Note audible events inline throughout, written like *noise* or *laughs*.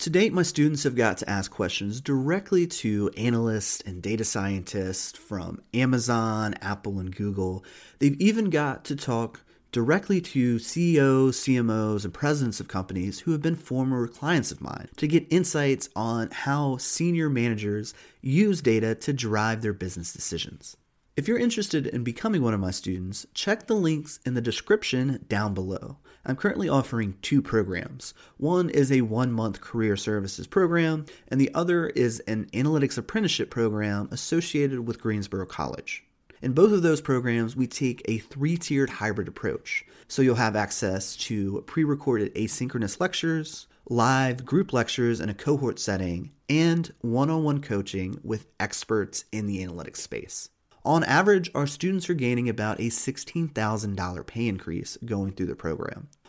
To date, my students have got to ask questions directly to analysts and data scientists from Amazon, Apple, and Google. They've even got to talk directly to CEOs, CMOs, and presidents of companies who have been former clients of mine to get insights on how senior managers use data to drive their business decisions. If you're interested in becoming one of my students, check the links in the description down below. I'm currently offering two programs. One is a one month career services program, and the other is an analytics apprenticeship program associated with Greensboro College. In both of those programs, we take a three tiered hybrid approach. So you'll have access to pre recorded asynchronous lectures, live group lectures in a cohort setting, and one on one coaching with experts in the analytics space. On average, our students are gaining about a $16,000 pay increase going through the program.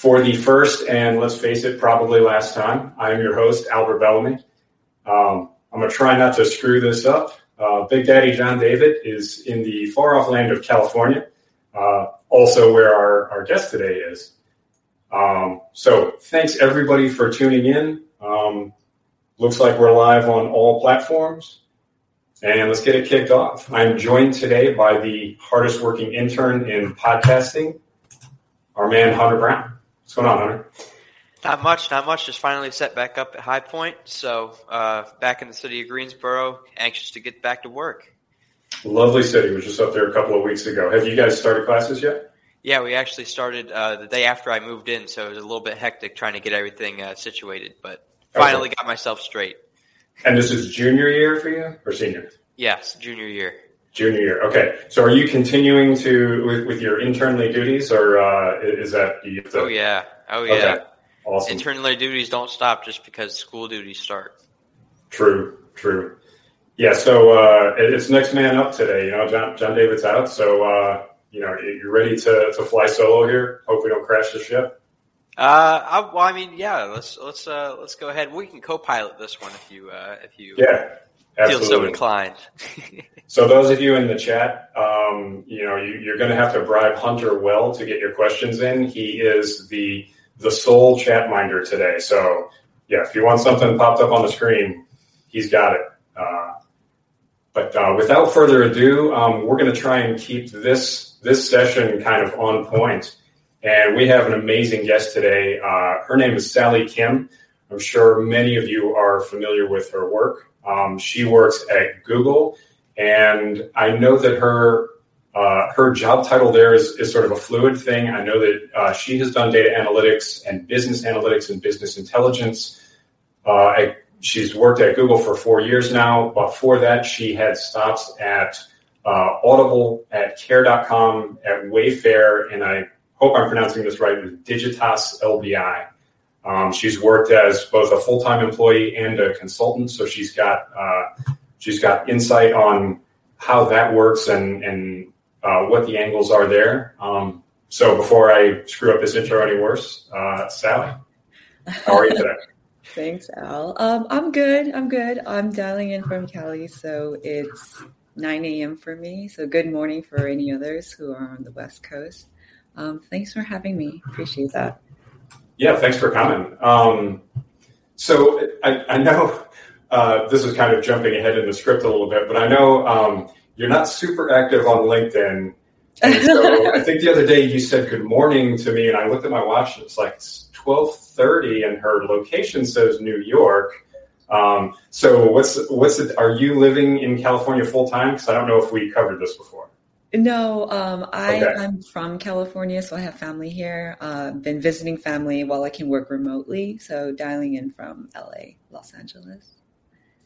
For the first and let's face it, probably last time, I am your host, Albert Bellamy. Um, I'm going to try not to screw this up. Uh, Big Daddy John David is in the far off land of California, uh, also where our, our guest today is. Um, so, thanks everybody for tuning in. Um, looks like we're live on all platforms. And let's get it kicked off. I'm joined today by the hardest working intern in podcasting, our man Hunter Brown. What's going on, Hunter? Not much, not much. Just finally set back up at High Point. So uh, back in the city of Greensboro, anxious to get back to work. Lovely city. Was just up there a couple of weeks ago. Have you guys started classes yet? Yeah, we actually started uh, the day after I moved in, so it was a little bit hectic trying to get everything uh, situated, but finally okay. got myself straight. And this is junior year for you or senior? Yes, junior year. Junior year. Okay. So are you continuing to with, with your internally duties or uh, is that you to, Oh yeah. Oh yeah. Okay. Awesome. Internally duties don't stop just because school duties start. True. True. Yeah. So uh, it's next man up today. You know, John John David's out. So uh, you know, you're ready to, to fly solo here. Hope we don't crash the ship. Uh, I, well, I mean, yeah. Let's let's uh, let's go ahead. We can co-pilot this one if you uh, if you yeah Absolutely. feel so inclined. *laughs* so those of you in the chat, um, you know, you, are going to have to bribe Hunter well to get your questions in. He is the the sole chat minder today. So yeah, if you want something popped up on the screen, he's got it. Uh, but uh, without further ado, um, we're going to try and keep this this session kind of on point. And we have an amazing guest today. Uh, her name is Sally Kim. I'm sure many of you are familiar with her work. Um, she works at Google, and I know that her uh, her job title there is, is sort of a fluid thing. I know that uh, she has done data analytics and business analytics and business intelligence. Uh, I, she's worked at Google for four years now. Before that, she had stops at uh, Audible, at Care.com, at Wayfair, and I hope I'm pronouncing this right, with Digitas LBI. Um, she's worked as both a full time employee and a consultant, so she's got uh, she's got insight on how that works and and uh, what the angles are there. Um, so before I screw up this intro any worse, uh, Sally, how are you today? *laughs* Thanks, Al. Um, I'm good. I'm good. I'm dialing in from Cali, so it's 9 a.m. for me. So good morning for any others who are on the West Coast. Um, thanks for having me. Appreciate that. Yeah, thanks for coming. Um, so I, I know uh, this is kind of jumping ahead in the script a little bit, but I know um, you're not super active on LinkedIn. And so *laughs* I think the other day you said good morning to me, and I looked at my watch and it's like twelve thirty, and her location says New York. Um, so what's what's it? Are you living in California full time? Because I don't know if we covered this before. No, um, I, okay. I'm from California, so I have family here. Uh, been visiting family while I can work remotely, so dialing in from LA, Los Angeles.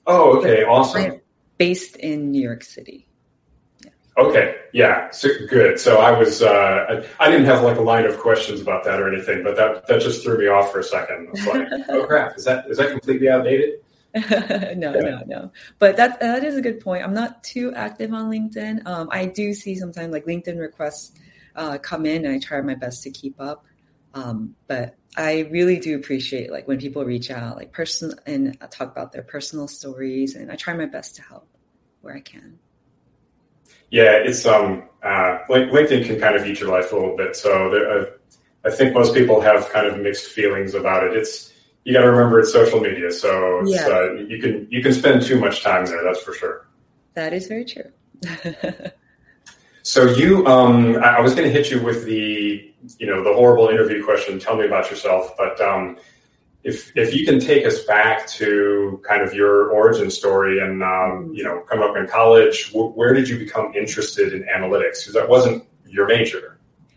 Oh, okay, awesome. based in New York City. Okay, yeah, so, good. So I was, uh, I, I, didn't have like a line of questions about that or anything, but that that just threw me off for a second. It's like, *laughs* oh crap, is that is that completely outdated? *laughs* no, no, no. But that that is a good point. I'm not too active on LinkedIn. Um, I do see sometimes like LinkedIn requests uh, come in, and I try my best to keep up. Um, but I really do appreciate like when people reach out, like person and talk about their personal stories, and I try my best to help where I can. Yeah, it's um, uh, LinkedIn can kind of eat your life a little bit. So there, uh, I think most people have kind of mixed feelings about it. It's you got to remember it's social media, so yeah. uh, you can you can spend too much time there. That's for sure. That is very true. so you, um, I, I was going to hit you with the you know the horrible interview question. Tell me about yourself, but um, if if you can take us back to kind of your origin story and um, you know come up in college, where did you become interested in analytics? Because that wasn't your major.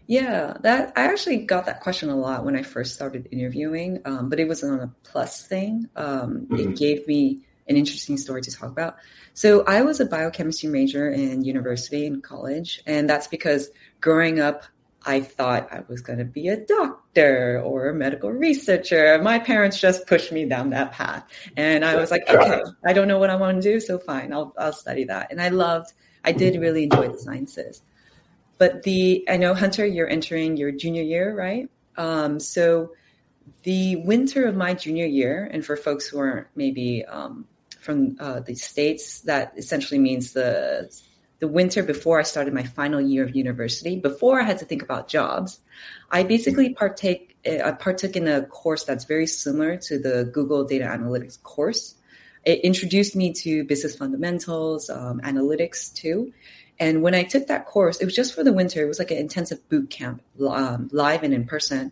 Yeah, that I actually got that question a lot when I first started interviewing, um, but it was on a plus thing. Um, mm-hmm. It gave me an interesting story to talk about. So I was a biochemistry major in university and college, and that's because growing up I thought I was going to be a doctor or a medical researcher. My parents just pushed me down that path. And I was like, okay, I don't know what I want to do, so fine, I'll, I'll study that. And I loved, I did really enjoy the sciences. But the, I know, Hunter, you're entering your junior year, right? Um, so the winter of my junior year, and for folks who aren't maybe um, from uh, the States, that essentially means the the winter before I started my final year of university, before I had to think about jobs, I basically partake I partook in a course that's very similar to the Google Data Analytics course. It introduced me to business fundamentals, um, analytics too. And when I took that course, it was just for the winter. It was like an intensive boot camp, um, live and in person.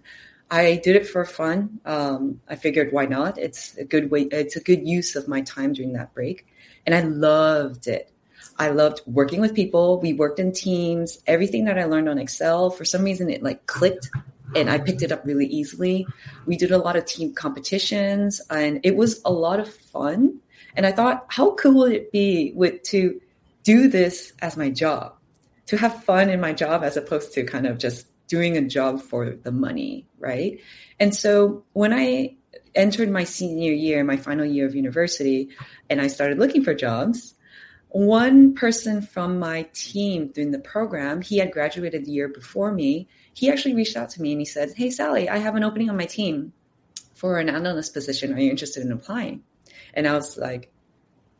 I did it for fun. Um, I figured why not? It's a good way. It's a good use of my time during that break, and I loved it. I loved working with people. We worked in teams. Everything that I learned on Excel, for some reason, it like clicked and I picked it up really easily. We did a lot of team competitions and it was a lot of fun. And I thought, how cool would it be with to do this as my job, to have fun in my job as opposed to kind of just doing a job for the money, right? And so when I entered my senior year, my final year of university, and I started looking for jobs, one person from my team during the program, he had graduated the year before me. He actually reached out to me and he said, Hey, Sally, I have an opening on my team for an analyst position. Are you interested in applying? And I was like,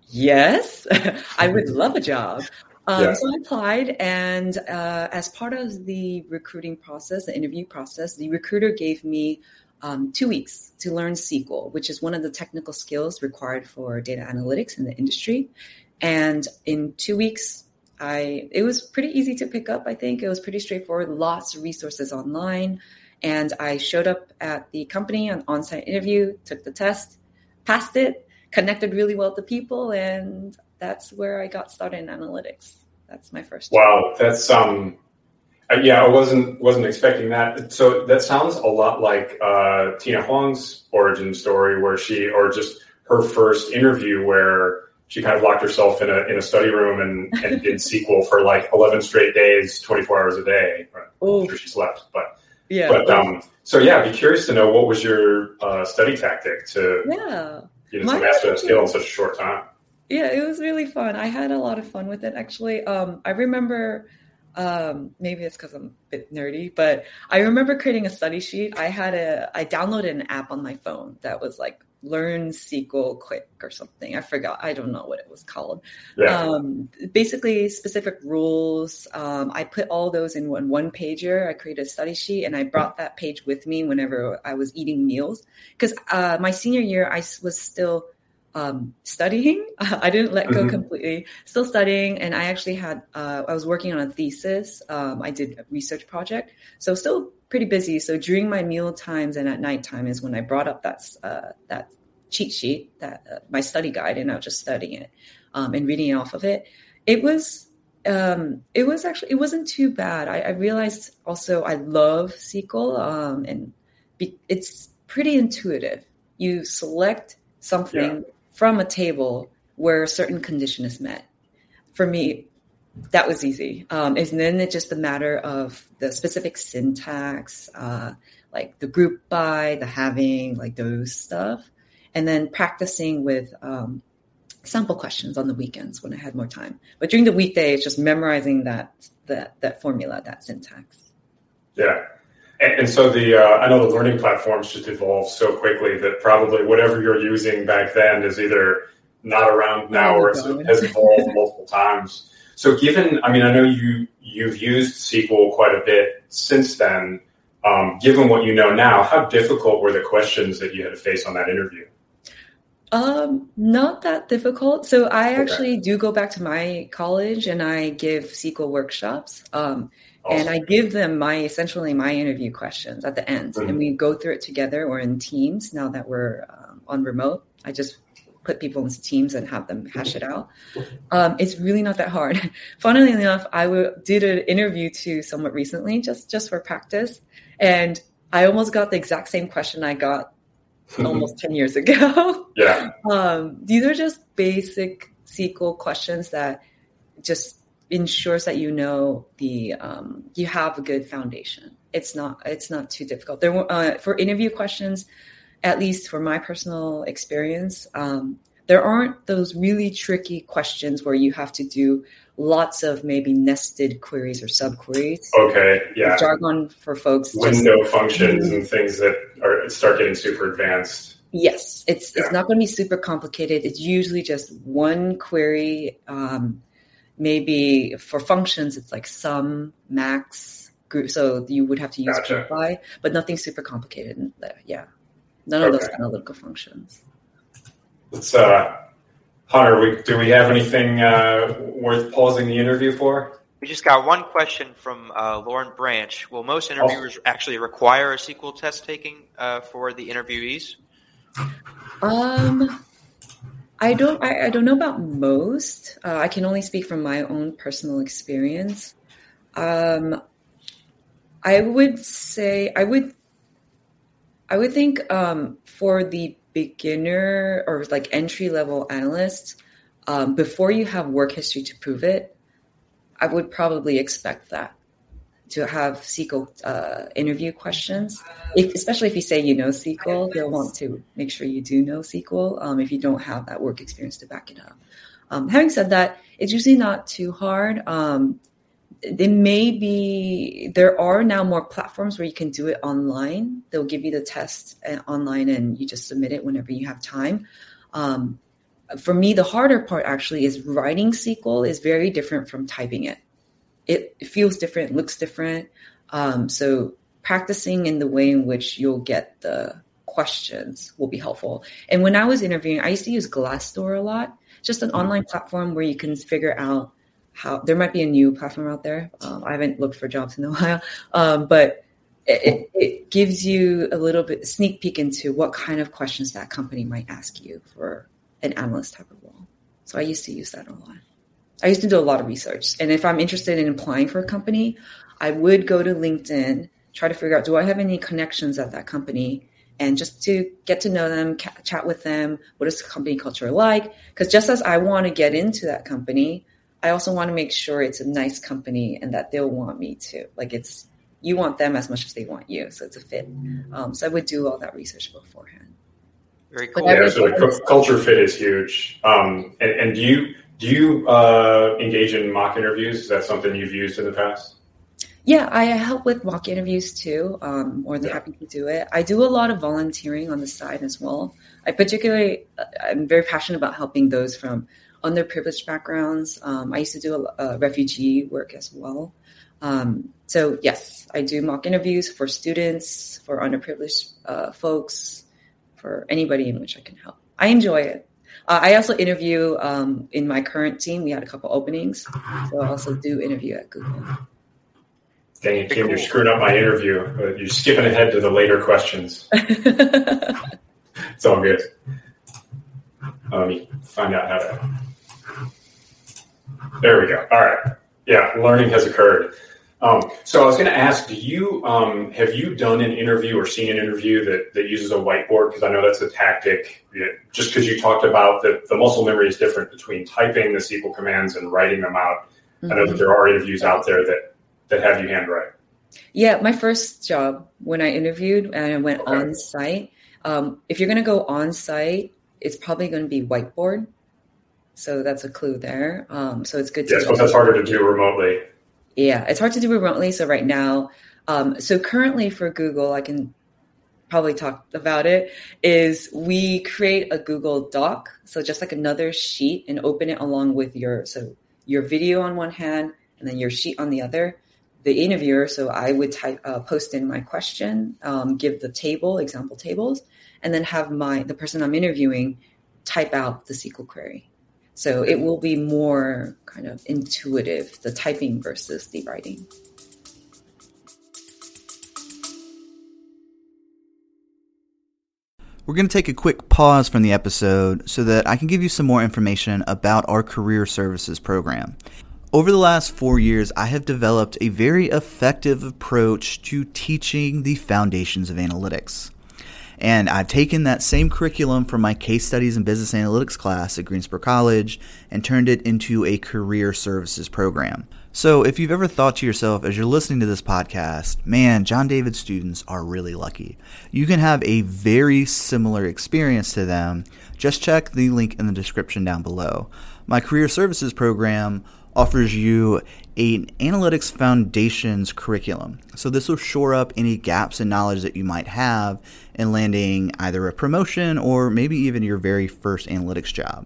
Yes, *laughs* I would love a *laughs* job. Um, yeah. So I applied, and uh, as part of the recruiting process, the interview process, the recruiter gave me um, two weeks to learn SQL, which is one of the technical skills required for data analytics in the industry. And in two weeks, I it was pretty easy to pick up. I think it was pretty straightforward. Lots of resources online, and I showed up at the company on on-site interview, took the test, passed it, connected really well to people, and that's where I got started in analytics. That's my first. Wow, job. that's um, yeah, I wasn't wasn't expecting that. So that sounds a lot like uh, Tina Huang's origin story, where she or just her first interview where she kind of locked herself in a in a study room and, and *laughs* did SQL for like eleven straight days, twenty four hours a day. After she slept, but yeah. But um, so yeah, I'd be curious to know what was your uh, study tactic to yeah you to master that skill in such a short time. Yeah, it was really fun. I had a lot of fun with it actually. Um, I remember um, maybe it's because I'm a bit nerdy, but I remember creating a study sheet. I had a I downloaded an app on my phone that was like learn SQL quick or something. I forgot. I don't know what it was called. Yeah. Um, basically, specific rules. Um, I put all those in one one pager. I created a study sheet and I brought that page with me whenever I was eating meals. Because uh, my senior year, I was still um, studying. *laughs* I didn't let go mm-hmm. completely. Still studying, and I actually had. Uh, I was working on a thesis. Um, I did a research project, so still pretty busy. So during my meal times and at nighttime is when I brought up that uh, that cheat sheet that uh, my study guide, and I was just studying it um, and reading off of it. It was um, it was actually it wasn't too bad. I, I realized also I love SQL, um, and be, it's pretty intuitive. You select something yeah. from a table where a certain condition is met. For me, that was easy. Um, and then it's just a matter of the specific syntax, uh, like the group by, the having, like those stuff, and then practicing with um, sample questions on the weekends when I had more time. But during the weekday, it's just memorizing that that that formula, that syntax. Yeah. And, and so the uh, I know the learning platforms just evolve so quickly that probably whatever you're using back then is either not around now or has evolved multiple times. So given, I mean, I know you you've used SQL quite a bit since then. Um, given what you know now, how difficult were the questions that you had to face on that interview? Um, not that difficult. So I okay. actually do go back to my college and I give SQL workshops. Um, awesome. and I give them my essentially my interview questions at the end, mm-hmm. and we go through it together or in teams. Now that we're um, on remote, I just put people into teams and have them hash it out. Um, it's really not that hard. *laughs* Funnily enough, I w- did an interview to somewhat recently, just just for practice, and I almost got the exact same question I got *laughs* almost *laughs* 10 years ago. *laughs* Yeah. Um, these are just basic SQL questions that just ensures that you know the um, you have a good foundation. It's not it's not too difficult. There uh, for interview questions, at least for my personal experience, um, there aren't those really tricky questions where you have to do lots of maybe nested queries or subqueries. Okay, yeah. Jargon for folks. Window just, functions and things that are start getting super advanced. Yes, it's yeah. it's not going to be super complicated. It's usually just one query. Um, maybe for functions, it's like sum, max, group. So you would have to use gotcha. by, but nothing super complicated. Yeah, none of those analytical functions. Let's uh, Hunter, we, do we have anything uh, worth pausing the interview for? We just got one question from uh, Lauren Branch. Will most interviewers oh. actually require a SQL test taking uh, for the interviewees? Um, I don't. I, I don't know about most. Uh, I can only speak from my own personal experience. Um, I would say I would. I would think um, for the beginner or like entry level analyst, um, before you have work history to prove it, I would probably expect that to have SQL uh, interview questions. If, especially if you say you know SQL, they'll want to make sure you do know SQL um, if you don't have that work experience to back it up. Um, having said that, it's usually not too hard. Um, they may be there are now more platforms where you can do it online. They'll give you the test uh, online and you just submit it whenever you have time. Um, for me the harder part actually is writing sql is very different from typing it. It, feels different looks different. Um, so practicing in the way in which you'll get the questions will be helpful. And when i was interviewing i used to use glassdoor a lot just an online platform where you can figure out how there might be a new platform out there. Um, I haven't looked for jobs in a *laughs* while, um, but it, it, gives you a little bit sneak peek into what kind of questions that company might ask you for an analyst type of role. So I used to use that a lot. I used to do a lot of research, and if I'm interested in applying for a company, I would go to LinkedIn, try to figure out do I have any connections at that company, and just to get to know them, chat with them. What is the company culture like? Because just as I want to get into that company, I also want to make sure it's a nice company and that they'll want me to. Like it's you want them as much as they want you, so it's a fit. Um, so I would do all that research beforehand. Very cool. Yeah, so the culture fit is huge. Um, and, and, do you do you uh, engage in mock interviews? Is that something you've used in the past? Yeah, I help with mock interviews too. Um, more than yeah. happy to do it. I do a lot of volunteering on the side as well. I particularly, uh, I'm very passionate about helping those from underprivileged backgrounds. Um, I used to do a, a refugee work as well. Um, so yes, I do mock interviews for students, for underprivileged uh, folks, for anybody in which I can help. I enjoy it. Uh, I also interview um, in my current team. We had a couple openings, so I also do interview at Google. Dang it, Kim, you're screwing up my interview. You're skipping ahead to the later questions. *laughs* it's all good. Let me find out how to. There we go. All right. Yeah, learning has occurred. Um, so I was going to ask, do you um, have you done an interview or seen an interview that, that uses a whiteboard? Because I know that's a tactic. Just because you talked about that the muscle memory is different between typing the SQL commands and writing them out. Mm-hmm. I know that mm-hmm. there are interviews out there that that have you handwrite. Yeah, my first job when I interviewed and I went okay. on site. Um, if you're going to go on site, it's probably going to be whiteboard. So that's a clue there. Um, so it's good to. Yeah, so that's harder to do remotely. Yeah, it's hard to do remotely. So right now, um, so currently for Google, I can probably talk about it. Is we create a Google Doc, so just like another sheet, and open it along with your so your video on one hand, and then your sheet on the other. The interviewer, so I would type uh, post in my question, um, give the table example tables, and then have my the person I'm interviewing type out the SQL query. So it will be more kind of intuitive, the typing versus the writing. We're going to take a quick pause from the episode so that I can give you some more information about our career services program. Over the last four years, I have developed a very effective approach to teaching the foundations of analytics. And I've taken that same curriculum from my case studies and business analytics class at Greensboro College and turned it into a career services program. So if you've ever thought to yourself as you're listening to this podcast, man, John David students are really lucky. You can have a very similar experience to them. Just check the link in the description down below. My career services program offers you an analytics foundations curriculum. So this will shore up any gaps in knowledge that you might have in landing either a promotion or maybe even your very first analytics job.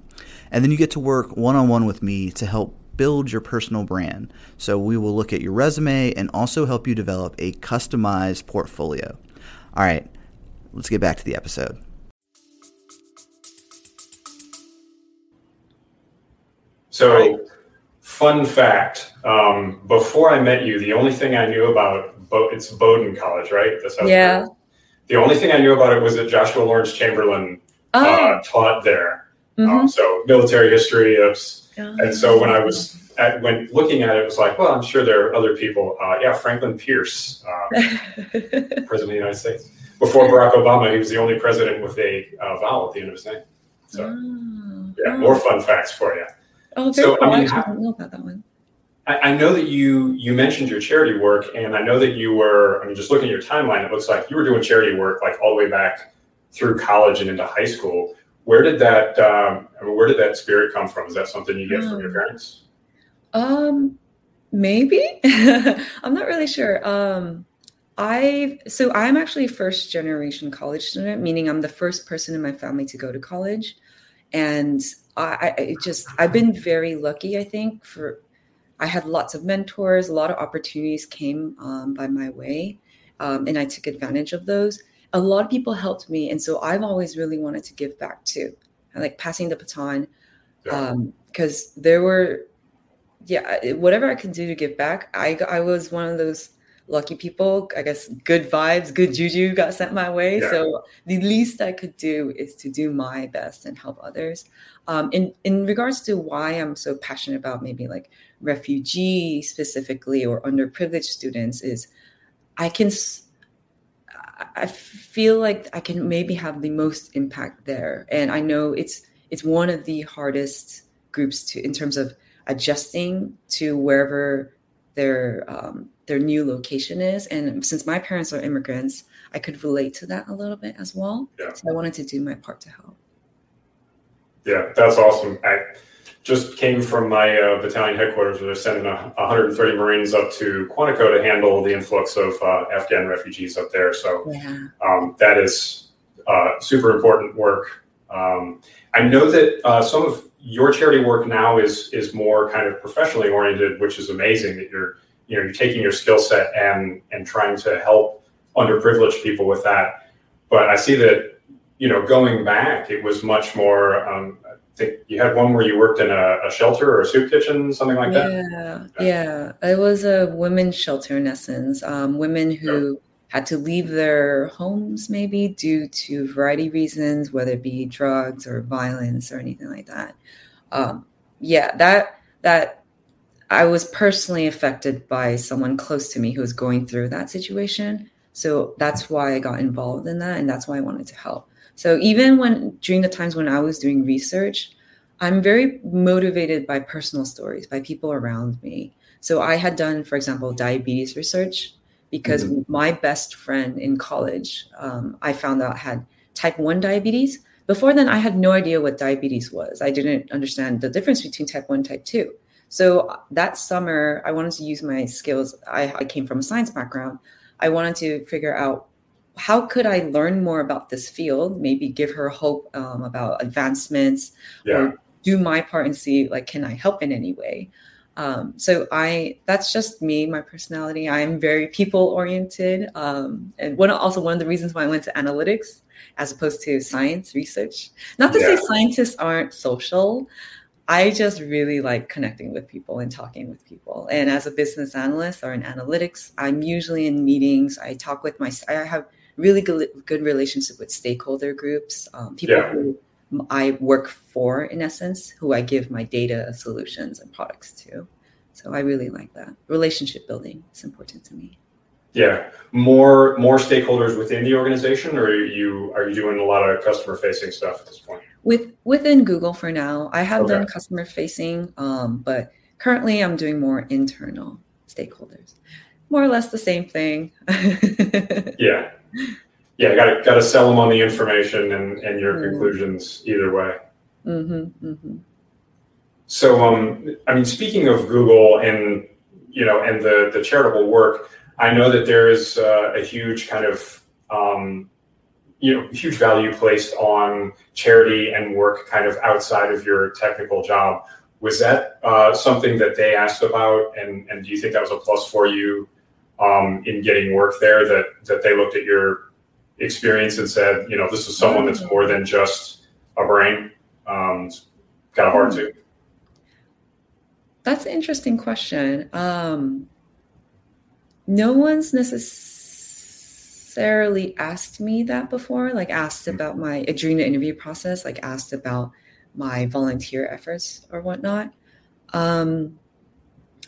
And then you get to work one on one with me to help build your personal brand. So we will look at your resume and also help you develop a customized portfolio. All right, let's get back to the episode. So Fun fact: um, Before I met you, the only thing I knew about Bo- it's Bowdoin College, right? That's yeah. The only thing I knew about it was that Joshua Lawrence Chamberlain uh, oh. uh, taught there. Mm-hmm. Um, so military history, was, oh. and so when I was at, when looking at it, it was like, well, I'm sure there are other people. Uh, yeah, Franklin Pierce, uh, *laughs* president of the United States. Before Barack Obama, he was the only president with a uh, vowel at the end of his name. So, oh. yeah, more fun facts for you. Oh, so, cool. I, mean, I don't know about that one. I, know that you you mentioned your charity work, and I know that you were. I mean, just looking at your timeline, it looks like you were doing charity work like all the way back through college and into high school. Where did that um, I mean, where did that spirit come from? Is that something you get um, from your parents? Um, maybe *laughs* I'm not really sure. Um, I so I'm actually first generation college student, meaning I'm the first person in my family to go to college, and I, I just I've been very lucky. I think for I had lots of mentors, a lot of opportunities came um, by my way, um, and I took advantage of those. A lot of people helped me, and so I've always really wanted to give back too, I like passing the baton, because um, there were, yeah, whatever I can do to give back. I I was one of those lucky people. I guess good vibes, good juju got sent my way. Yeah. So the least I could do is to do my best and help others. Um, in in regards to why I'm so passionate about maybe like refugee specifically or underprivileged students is I can I feel like I can maybe have the most impact there, and I know it's it's one of the hardest groups to in terms of adjusting to wherever their um, their new location is. And since my parents are immigrants, I could relate to that a little bit as well. Yeah. So I wanted to do my part to help. Yeah, that's awesome. I just came from my uh, battalion headquarters where they're sending a, 130 Marines up to Quantico to handle the influx of uh, Afghan refugees up there. So yeah. um, that is uh, super important work. Um, I know that uh, some of your charity work now is is more kind of professionally oriented, which is amazing that you're you know you're taking your skill set and and trying to help underprivileged people with that. But I see that you know going back, it was much more. Um, I think you had one where you worked in a, a shelter or a soup kitchen, something like yeah, that. Yeah, yeah. It was a women's shelter in essence. Um, women who had to leave their homes maybe due to a variety of reasons, whether it be drugs or violence or anything like that. Um, yeah, that that I was personally affected by someone close to me who was going through that situation. So that's why I got involved in that, and that's why I wanted to help. So even when during the times when I was doing research, I'm very motivated by personal stories, by people around me. So I had done, for example, diabetes research because mm-hmm. my best friend in college, um, I found out had type 1 diabetes. Before then, I had no idea what diabetes was. I didn't understand the difference between type 1 and type 2. So that summer, I wanted to use my skills. I, I came from a science background. I wanted to figure out how could I learn more about this field, maybe give her hope um, about advancements yeah. or do my part and see like can I help in any way. Um, so I that's just me, my personality. I'm very people oriented, um, and one also one of the reasons why I went to analytics as opposed to science research. Not to yeah. say scientists aren't social. I just really like connecting with people and talking with people. And as a business analyst or in analytics, I'm usually in meetings. I talk with my. I have really good, good relationship with stakeholder groups, um, people yeah. who I work for, in essence, who I give my data solutions and products to. So I really like that. Relationship building is important to me. Yeah, more more stakeholders within the organization, or are you are you doing a lot of customer facing stuff at this point? With within Google for now, I have okay. done customer facing, um, but currently I'm doing more internal stakeholders. More or less the same thing. *laughs* yeah, yeah, got to got to sell them on the information and and your mm-hmm. conclusions either way. Mm-hmm, mm-hmm. So, um, I mean, speaking of Google and you know and the the charitable work, I know that there is uh, a huge kind of um, you know huge value placed on charity and work kind of outside of your technical job. Was that uh, something that they asked about, and and do you think that was a plus for you um, in getting work there? That that they looked at your experience and said, you know, this is someone that's more than just a brain. Um, it's kind of hard to. That's an interesting question. Um, no one's necessarily asked me that before, like asked hmm. about my the interview process, like asked about my volunteer efforts or whatnot. Um,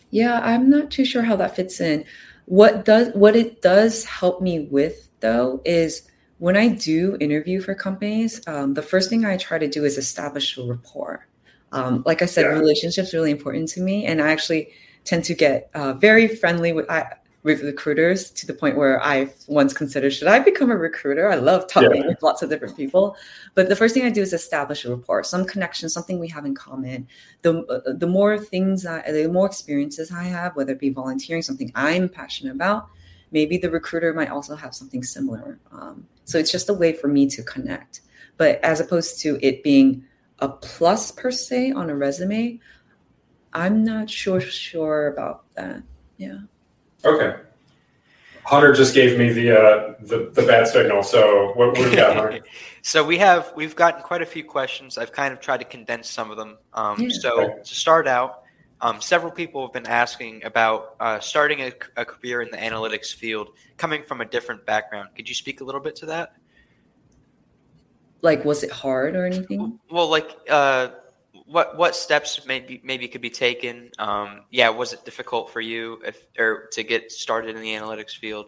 yeah, I'm not too sure how that fits in. What does what it does help me with though is when I do interview for companies, um, the first thing I try to do is establish a rapport. Um, like I said, yeah. relationships really important to me, and I actually tend to get uh, very friendly with I, with recruiters to the point where I once considered should I become a recruiter? I love talking yeah. with lots of different people, but the first thing I do is establish a rapport, some connection, something we have in common. The uh, the more things, I, the more experiences I have, whether it be volunteering, something I'm passionate about, maybe the recruiter might also have something similar. Um, so it's just a way for me to connect. But as opposed to it being a plus per se on a resume, I'm not sure sure about that. Yeah. Okay. Hunter just gave me the uh, the, the bad signal. So what, what do we got, Hunter? *laughs* so we have we've gotten quite a few questions. I've kind of tried to condense some of them. Um, yeah. So okay. to start out, um, several people have been asking about uh, starting a, a, career in the analytics field, coming from a different background. Could you speak a little bit to that? Like, was it hard or anything? Well, like, uh, what what steps maybe maybe could be taken? Um, yeah, was it difficult for you if, or to get started in the analytics field?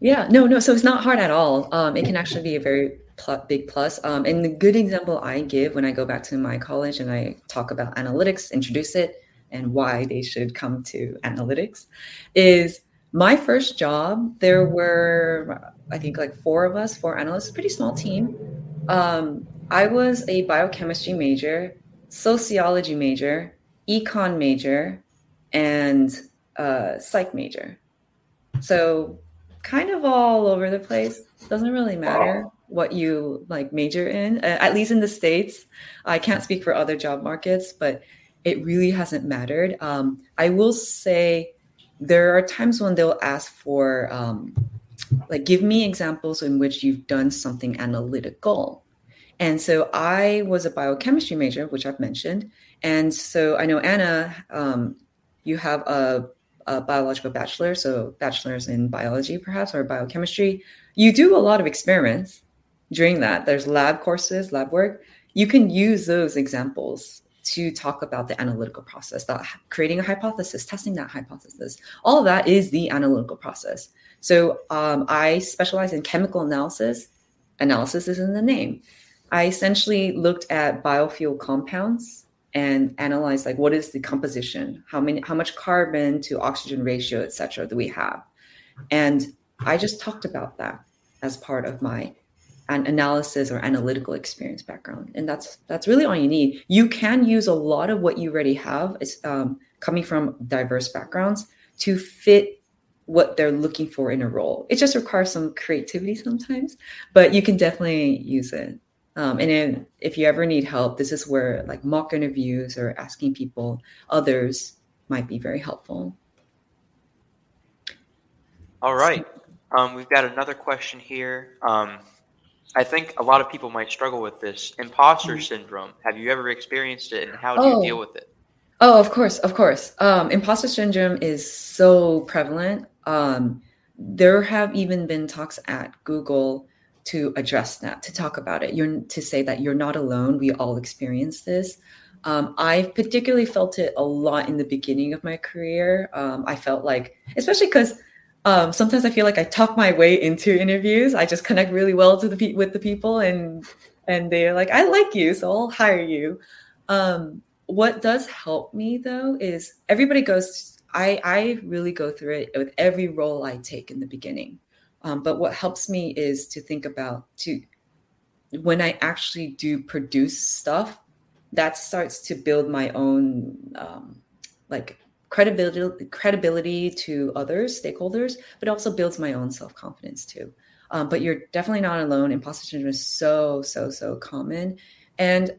Yeah, no, no. So it's not hard at all. Um, it can actually be a very pl- big plus. Um, and the good example I give when I go back to my college and I talk about analytics, introduce it, and why they should come to analytics is my first job there were i think like four of us four analysts pretty small team um, i was a biochemistry major sociology major econ major and uh, psych major. So kind of all over the place. Doesn't really matter what you like major in. At least in the states. I can't speak for other job markets but it really hasn't mattered. Um, I will say there are times when they'll ask for, um, like, give me examples in which you've done something analytical. And so I was a biochemistry major, which I've mentioned. And so I know, Anna, um, you have a, a biological bachelor, so bachelor's in biology perhaps or biochemistry, you do a lot of experiments during that. There's lab courses, lab work. You can use those examples to talk about the analytical process, that creating a hypothesis, testing that hypothesis. All that is the analytical process. So um, I specialize in chemical analysis. Analysis is in the name. I essentially looked at biofuel compounds and analyzed like what is the composition, how many, how much carbon to oxygen ratio, et cetera, do we have, and I just talked about that as part of my an analysis or analytical experience background. And that's that's really all you need. You can use a lot of what you already have is um, coming from diverse backgrounds to fit what they're looking for in a role. It just requires some creativity sometimes but you can definitely use it um, and then if you ever need help this is where like mock interviews or asking people others might be very helpful all right um, we've got another question here um, I think a lot of people might struggle with this imposter mm-hmm. syndrome. Have you ever experienced it, and how do oh. you deal with it? Oh, of course, of course. Um, imposter syndrome is so prevalent. Um, there have even been talks at Google to address that, to talk about it. You're to say that you're not alone. We all experience this. Um, I particularly felt it a lot in the beginning of my career. Um, I felt like, especially because um, sometimes I feel like I talk my way into interviews. I just connect really well to the pe- with the people, and and they're like, "I like you, so I'll hire you." Um, what does help me though is everybody goes. I I really go through it with every role I take in the beginning. Um, but what helps me is to think about to when I actually do produce stuff, that starts to build my own um, like credibility credibility to others, stakeholders, but also builds my own self confidence too. Um, but you're definitely not alone. Imposter syndrome is so so so common, and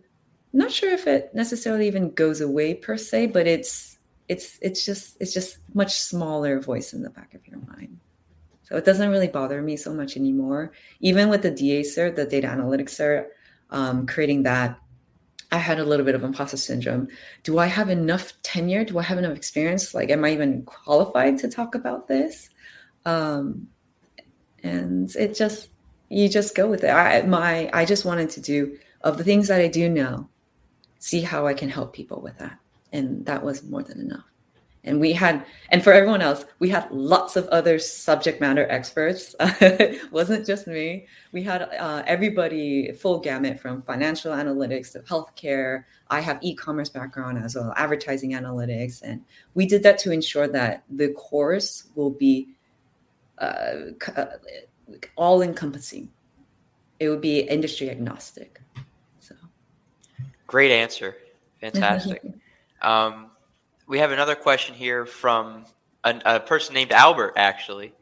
not sure if it necessarily even goes away per se, but it's it's it's just it's just much smaller voice in the back of your mind. So it doesn't really bother me so much anymore. Even with the DA cert, the data analytics cert, um, creating that I had a little bit of imposter syndrome. Do I have enough tenure? Do I have enough experience? Like, am I even qualified to talk about this? Um, and it just, you just go with it. I, my, I just wanted to do of the things that I do know, see how I can help people with that. And that was more than enough and we had and for everyone else we had lots of other subject matter experts. It *laughs* wasn't just me. We had uh, everybody full gamut from financial analytics to healthcare. I have e-commerce background as well advertising analytics. And we did that to ensure that the course will be uh, uh all encompassing it would be industry agnostic. So. Great answer. Fantastic. *laughs* Um, we have another question here from a, a person named Albert. Actually,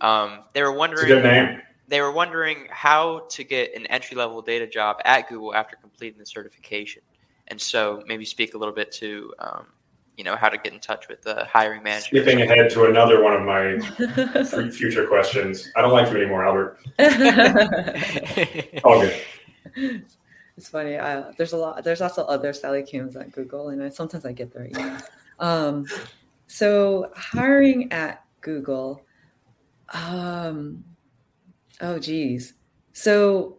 um, they were wondering. good name. They were wondering how to get an entry level data job at Google after completing the certification, and so maybe speak a little bit to. Um, you know how to get in touch with the hiring manager. Skipping ahead to another one of my *laughs* future questions. I don't like you anymore, Albert. *laughs* All good. It's funny. Uh, there's a lot. There's also other Sally Kims at Google, and I, sometimes I get their emails. Um, so hiring at Google, um, oh geez. So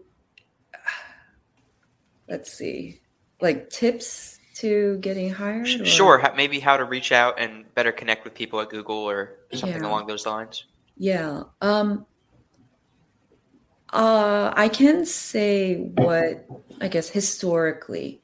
let's see, like tips to getting hired. Or? Sure, maybe how to reach out and better connect with people at Google or something yeah. along those lines. Yeah. Um, uh, I can say what I guess historically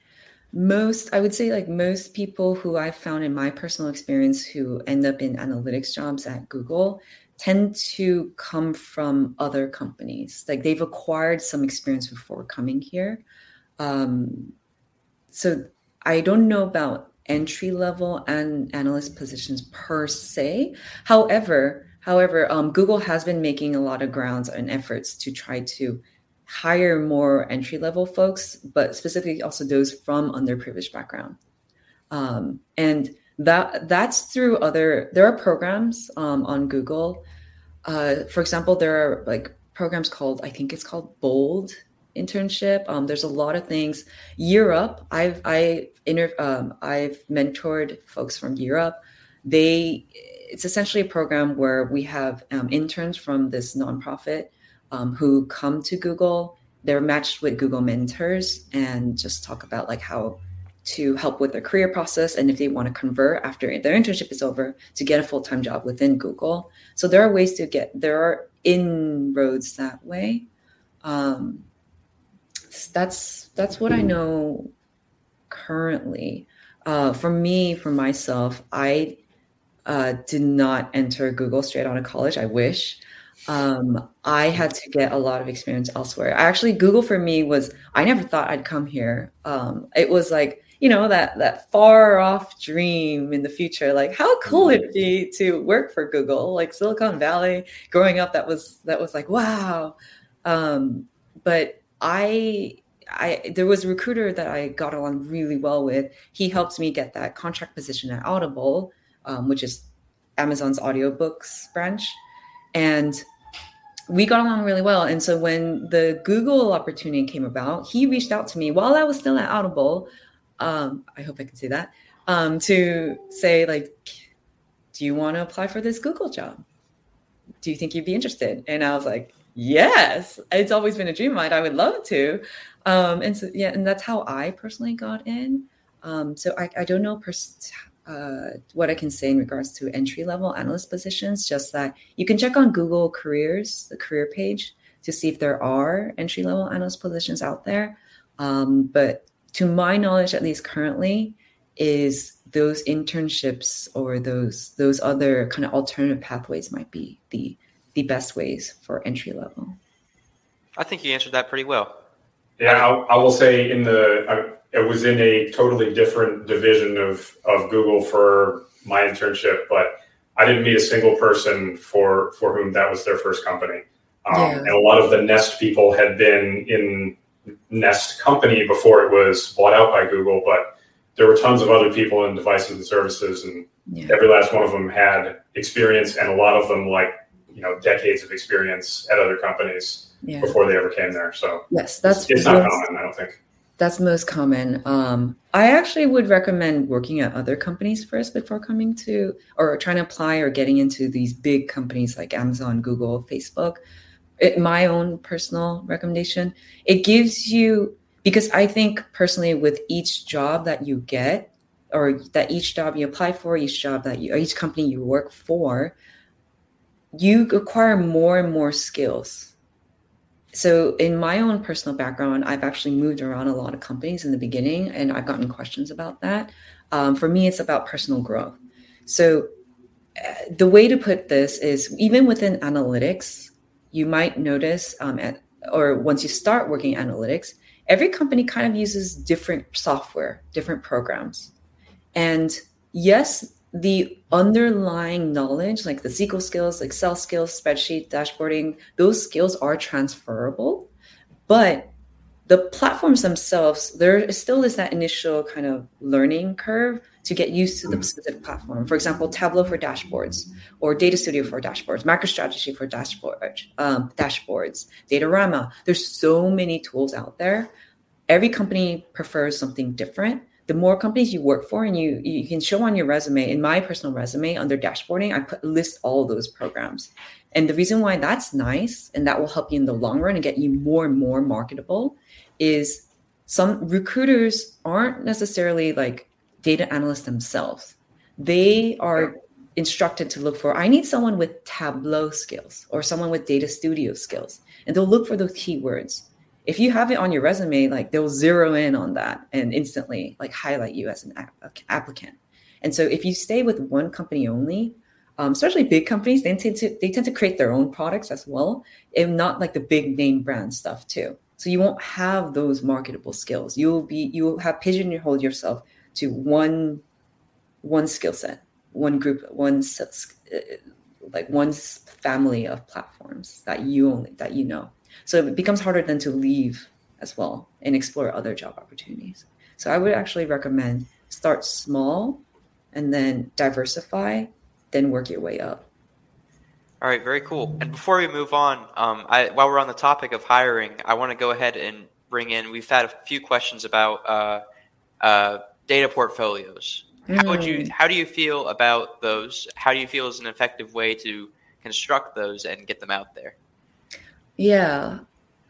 most i would say like most people who i've found in my personal experience who end up in analytics jobs at google tend to come from other companies. Like they've acquired some experience before coming here. Um, so i don't know about entry level and analyst positions per se. However however um, google has been making a lot of grounds and efforts to try to hire more entry level folks, but specifically also those from underprivileged background. Um, and that that's through other there are programs um, on Google. Uh, for example, there are like programs called I think it's called Bold internship. Um, there's a lot of things. Year Up, I've I inter, um, I've mentored folks from Year Up. They it's essentially a program where we have um, interns from this nonprofit um, who come to Google. They're matched with Google mentors and just talk about like how to help with their career process and if they want to convert after their internship is over to get a full-time job within Google. So there are ways to get there are inroads that way. Um, that's that's what I know currently. Uh, for me, for myself, I uh, did not enter Google straight out of college. I wish. Um, I had to get a lot of experience elsewhere. Actually, Google for me was I never thought I'd come here. Um, it was like you know that that far off dream in the future. Like how cool it'd be to work for Google, like Silicon Valley. Growing up, that was that was like wow. Um, but I I there was a recruiter that I got along really well with. He helped me get that contract position at Audible um, which is Amazon's audiobooks branch. And we got along really well. And so when the Google opportunity came about, he reached out to me while I was still at Audible. Um, I hope I can say that um, to say like, do you want to apply for this Google job? Do you think you'd be interested? And I was like, yes, it's always been a dream of mine. I would love to. Um, and so, yeah, and that's how I personally got in. Um, so I, I don't know pers- uh, what I can say in regards to entry level analyst positions, just that you can check on Google Careers, the career page, to see if there are entry level analyst positions out there. Um, but to my knowledge, at least currently, is those internships or those those other kind of alternative pathways might be the the best ways for entry level. I think you answered that pretty well. Yeah, I, I will say in the it was in a totally different division of of Google for my internship, but I didn't meet a single person for for whom that was their first company. Um, yeah. And a lot of the Nest people had been in Nest company before it was bought out by Google, but there were tons of other people in devices and services, and yeah. every last one of them had experience, and a lot of them like you know decades of experience at other companies yeah. before they ever came there. So yes, that's it's, it's not common, I don't think. That's most common. Um, I actually would recommend working at other companies first before coming to or trying to apply or getting into these big companies like Amazon, Google, Facebook. It, my own personal recommendation. It gives you because I think personally with each job that you get or that each job you apply for, each job that you each company you work for, you acquire more and more skills so in my own personal background i've actually moved around a lot of companies in the beginning and i've gotten questions about that. Um, for me it's about personal growth. So uh, the way to put this is even within analytics you might notice um, at, or once you start working analytics every company kind of uses different software different programs. And yes the underlying knowledge, like the SQL skills, Excel skills, spreadsheet, dashboarding, those skills are transferable. But the platforms themselves, there still is that initial kind of learning curve to get used to the mm. specific platform. For example, Tableau for dashboards, or Data Studio for dashboards, MicroStrategy for dashboard, um, dashboards, Datorama. There's so many tools out there. Every company prefers something different the more companies you work for and you you can show on your resume in my personal resume under dashboarding i put list all those programs. And the reason why that's nice and that will help you in the long run and get you more and more marketable is some recruiters aren't necessarily like data analysts themselves. They are instructed to look for i need someone with tableau skills or someone with data studio skills. And they'll look for those keywords if you have it on your resume, like they'll zero in on that and instantly like highlight you as an applicant. And so if you stay with one company only, um, especially big companies, they tend to they tend to create their own products as well, and not like the big name brand stuff too. So you won't have those marketable skills. You'll be you will have pigeonholed yourself to one one skill set, one group, one uh, like one family of platforms that you only that you know. So it becomes harder then to leave as well and explore other job opportunities. So I would actually recommend start small and then diversify, then work your way up. All right, very cool. And before we move on, um, I, while we're on the topic of hiring, I want to go ahead and bring in. We've had a few questions about uh, uh, data portfolios. How would you? How do you feel about those? How do you feel is an effective way to construct those and get them out there? Yeah,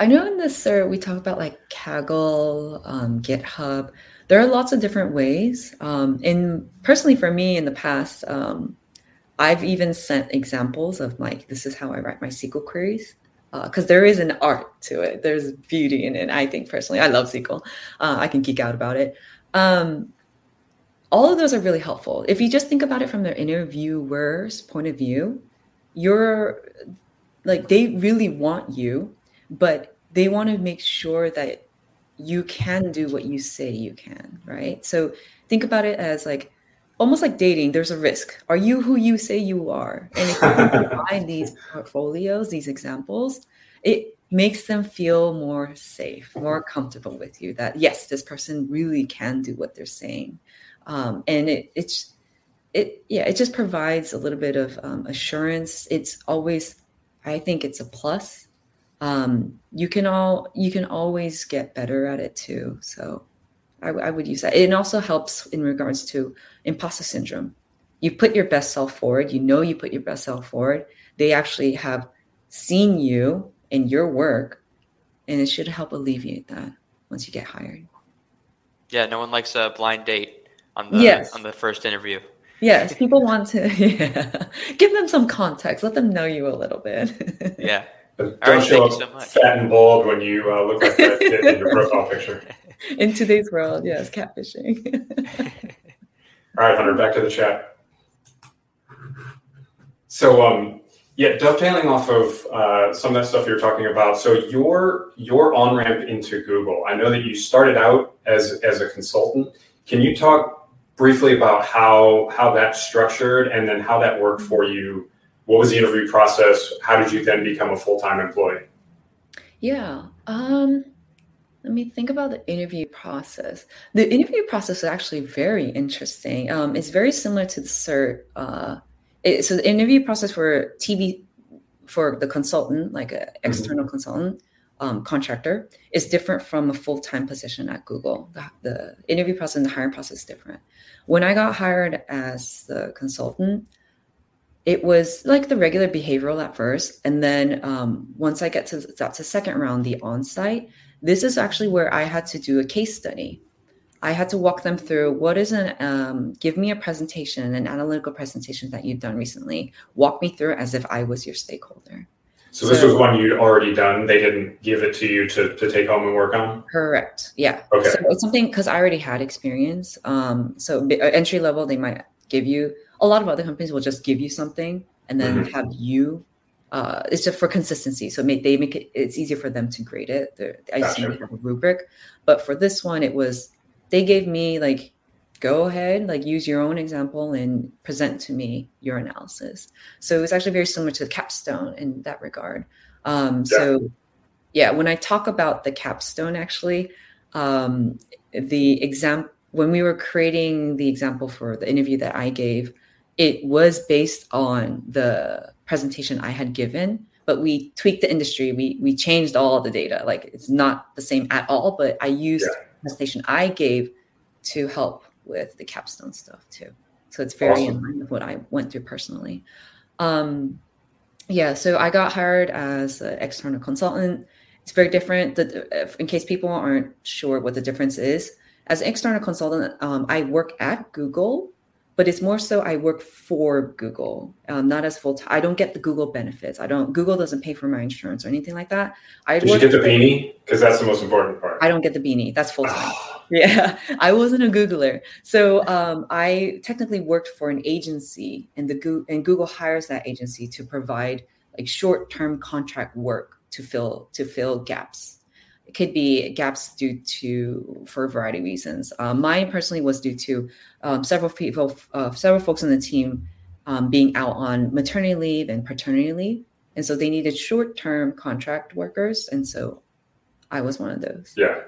I know in this sir we talk about like Kaggle, um, GitHub. There are lots of different ways. Um, and personally, for me, in the past, um, I've even sent examples of like this is how I write my SQL queries because uh, there is an art to it. There's beauty in it. I think personally, I love SQL. Uh, I can geek out about it. Um, all of those are really helpful. If you just think about it from the interviewer's point of view, you're like they really want you, but they want to make sure that you can do what you say you can, right? So think about it as like almost like dating, there's a risk. Are you who you say you are? And if you *laughs* provide these portfolios, these examples, it makes them feel more safe, more comfortable with you that yes, this person really can do what they're saying. Um, and it, it's, it, yeah, it just provides a little bit of um, assurance. It's always, I think it's a plus. Um, you can all, you can always get better at it too. So I, I would use that. It also helps in regards to imposter syndrome. You put your best self forward. You know you put your best self forward. They actually have seen you and your work, and it should help alleviate that once you get hired. Yeah, no one likes a blind date on the yes. on the first interview. Yes, people want to *laughs* yeah. give them some context. Let them know you a little bit. *laughs* yeah. Don't right, show up so fat and bald when you uh, look like that in your profile picture. *laughs* In today's world, yes, catfishing. All right, Hunter, back to the chat. So, um, yeah, dovetailing off of uh, some of that stuff you're talking about. So, your your on ramp into Google. I know that you started out as as a consultant. Can you talk briefly about how how that's structured and then how that worked for you? What was the interview process? How did you then become a full time employee? Yeah. Um, let me think about the interview process. The interview process is actually very interesting. Um, it's very similar to the CERT. Uh, it, so the interview process for TV for the consultant, like an mm-hmm. external mm-hmm. consultant, um, contractor, is different from a full time position at Google. The, the, interview process and the hiring process is different. When I got hired as the consultant, it was like the regular behavioral at first, and then um, once I get to that's the second round, the on site this is actually where I had to do a case study. I had to walk them through what is an um, give me a presentation, an analytical presentation that you've done recently. Walk me through as if I was your stakeholder. So, so this was one you'd already done. They didn't give it to you to, to take home and work on. Correct. Yeah. Okay. So it's something because I already had experience. Um, so uh, entry level, they might give you. A lot of other companies will just give you something and then mm-hmm. have you uh, it's just for consistency. So make, they make it it's easier for them to grade it. They're, I gotcha. see have a rubric, but for this one, it was they gave me like go ahead, like use your own example and present to me your analysis. So it was actually very similar to the capstone in that regard. Um, yeah. So yeah, when I talk about the capstone, actually, um, the exam when we were creating the example for the interview that I gave, it was based on the presentation I had given, but we tweaked the industry. We we changed all the data. Like it's not the same at all, but I used yeah. the presentation I gave to help with the capstone stuff too. So it's very awesome. in line with what I went through personally. Um, yeah, so I got hired as an external consultant. It's very different. The, in case people aren't sure what the difference is, as an external consultant, um, I work at Google but it's more so I work for Google, um, not as full time. I don't get the Google benefits. I don't. Google doesn't pay for my insurance or anything like that. I did you get the beanie? Because that's the most important part. I don't get the beanie. That's full time. *laughs* yeah, I wasn't a Googler, so um, I technically worked for an agency, and the and Google hires that agency to provide like short term contract work to fill to fill gaps it could be gaps due to for a variety of reasons. Um, mine personally was due to um, several people, uh, several folks on the team um, being out on maternity leave and paternity leave, and so they needed short-term contract workers, and so I was one of those. Yeah,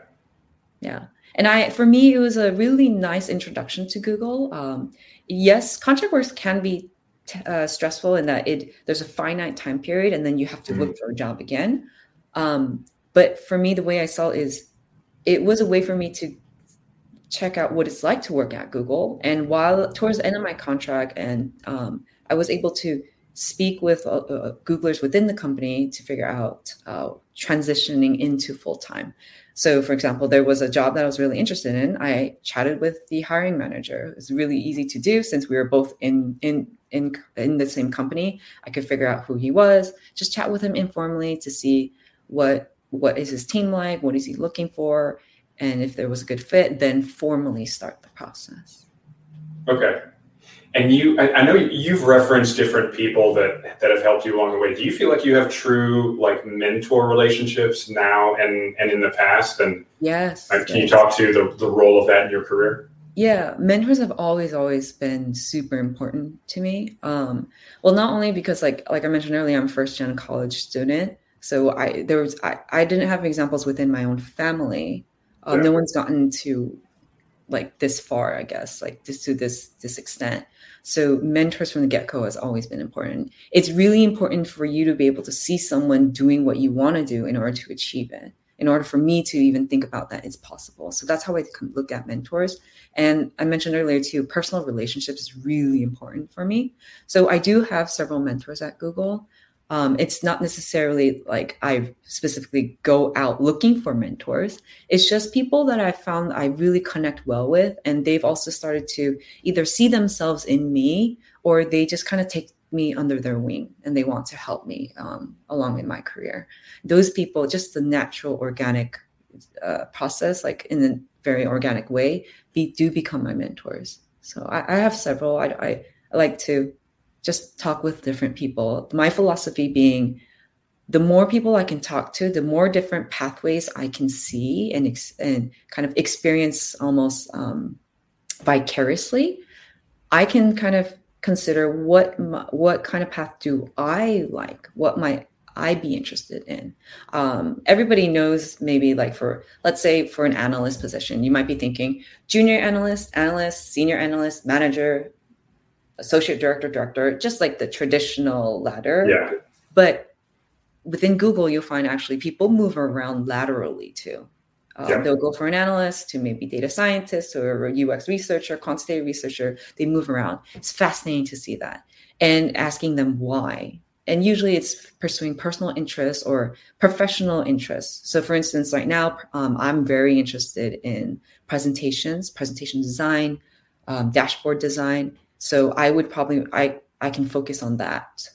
yeah. And I, for me, it was a really nice introduction to Google. Um, yes, contract work can be t- uh, stressful in that it there's a finite time period, and then you have to mm-hmm. look for a job again. Um, but for me, the way I saw it is it was a way for me to check out what it's like to work at Google. And while towards the end of my contract, and um, I was able to speak with uh, uh, Googlers within the company to figure out uh, transitioning into full time. So, for example, there was a job that I was really interested in. I chatted with the hiring manager. It was really easy to do since we were both in in in in the same company. I could figure out who he was. Just chat with him informally to see what what is his team like, what is he looking for, and if there was a good fit, then formally start the process. Okay. And you, I, I, know you've referenced different people that that have helped you along the way. Do you feel like you have true like mentor relationships now and and in the past? And yes, can yes. you talk to the the role of that in your career? Yeah, mentors have always always been super important to me. Um, well, not only because like like I mentioned earlier, I'm a first gen college student, so I there was I, I didn't have examples within my own family. Um, yeah. No one's gotten to like this far, I guess, like this to this this extent. So mentors from the get-go has always been important. It's really important for you to be able to see someone doing what you want to do in order to achieve it. In order for me to even think about that it's possible. So that's how I look at mentors. And I mentioned earlier too, personal relationships is really important for me. So I do have several mentors at Google. Um, it's not necessarily like I specifically go out looking for mentors. It's just people that I found I really connect well with. And they've also started to either see themselves in me or they just kind of take me under their wing and they want to help me um, along in my career. Those people, just the natural organic uh, process, like in a very organic way, be, do become my mentors. So I, I have several. I, I, I like to just talk with different people. My philosophy being the more people I can talk to, the more different pathways I can see and, ex- and kind of experience almost um, vicariously, I can kind of consider what what kind of path do I like, what might I be interested in. Um, everybody knows maybe like for let's say for an analyst position, you might be thinking junior analyst, analyst, senior analyst, manager, associate director, director, just like the traditional ladder. Yeah. But within Google, you'll find actually people move around laterally too. Um, yeah. They'll go for an analyst to maybe data scientist or a UX researcher, quantitative researcher. They move around. It's fascinating to see that and asking them why. And usually it's pursuing personal interests or professional interests. So, for instance, right now, um, I'm very interested in presentations, presentation design, um, dashboard design. So I would probably I I can focus on that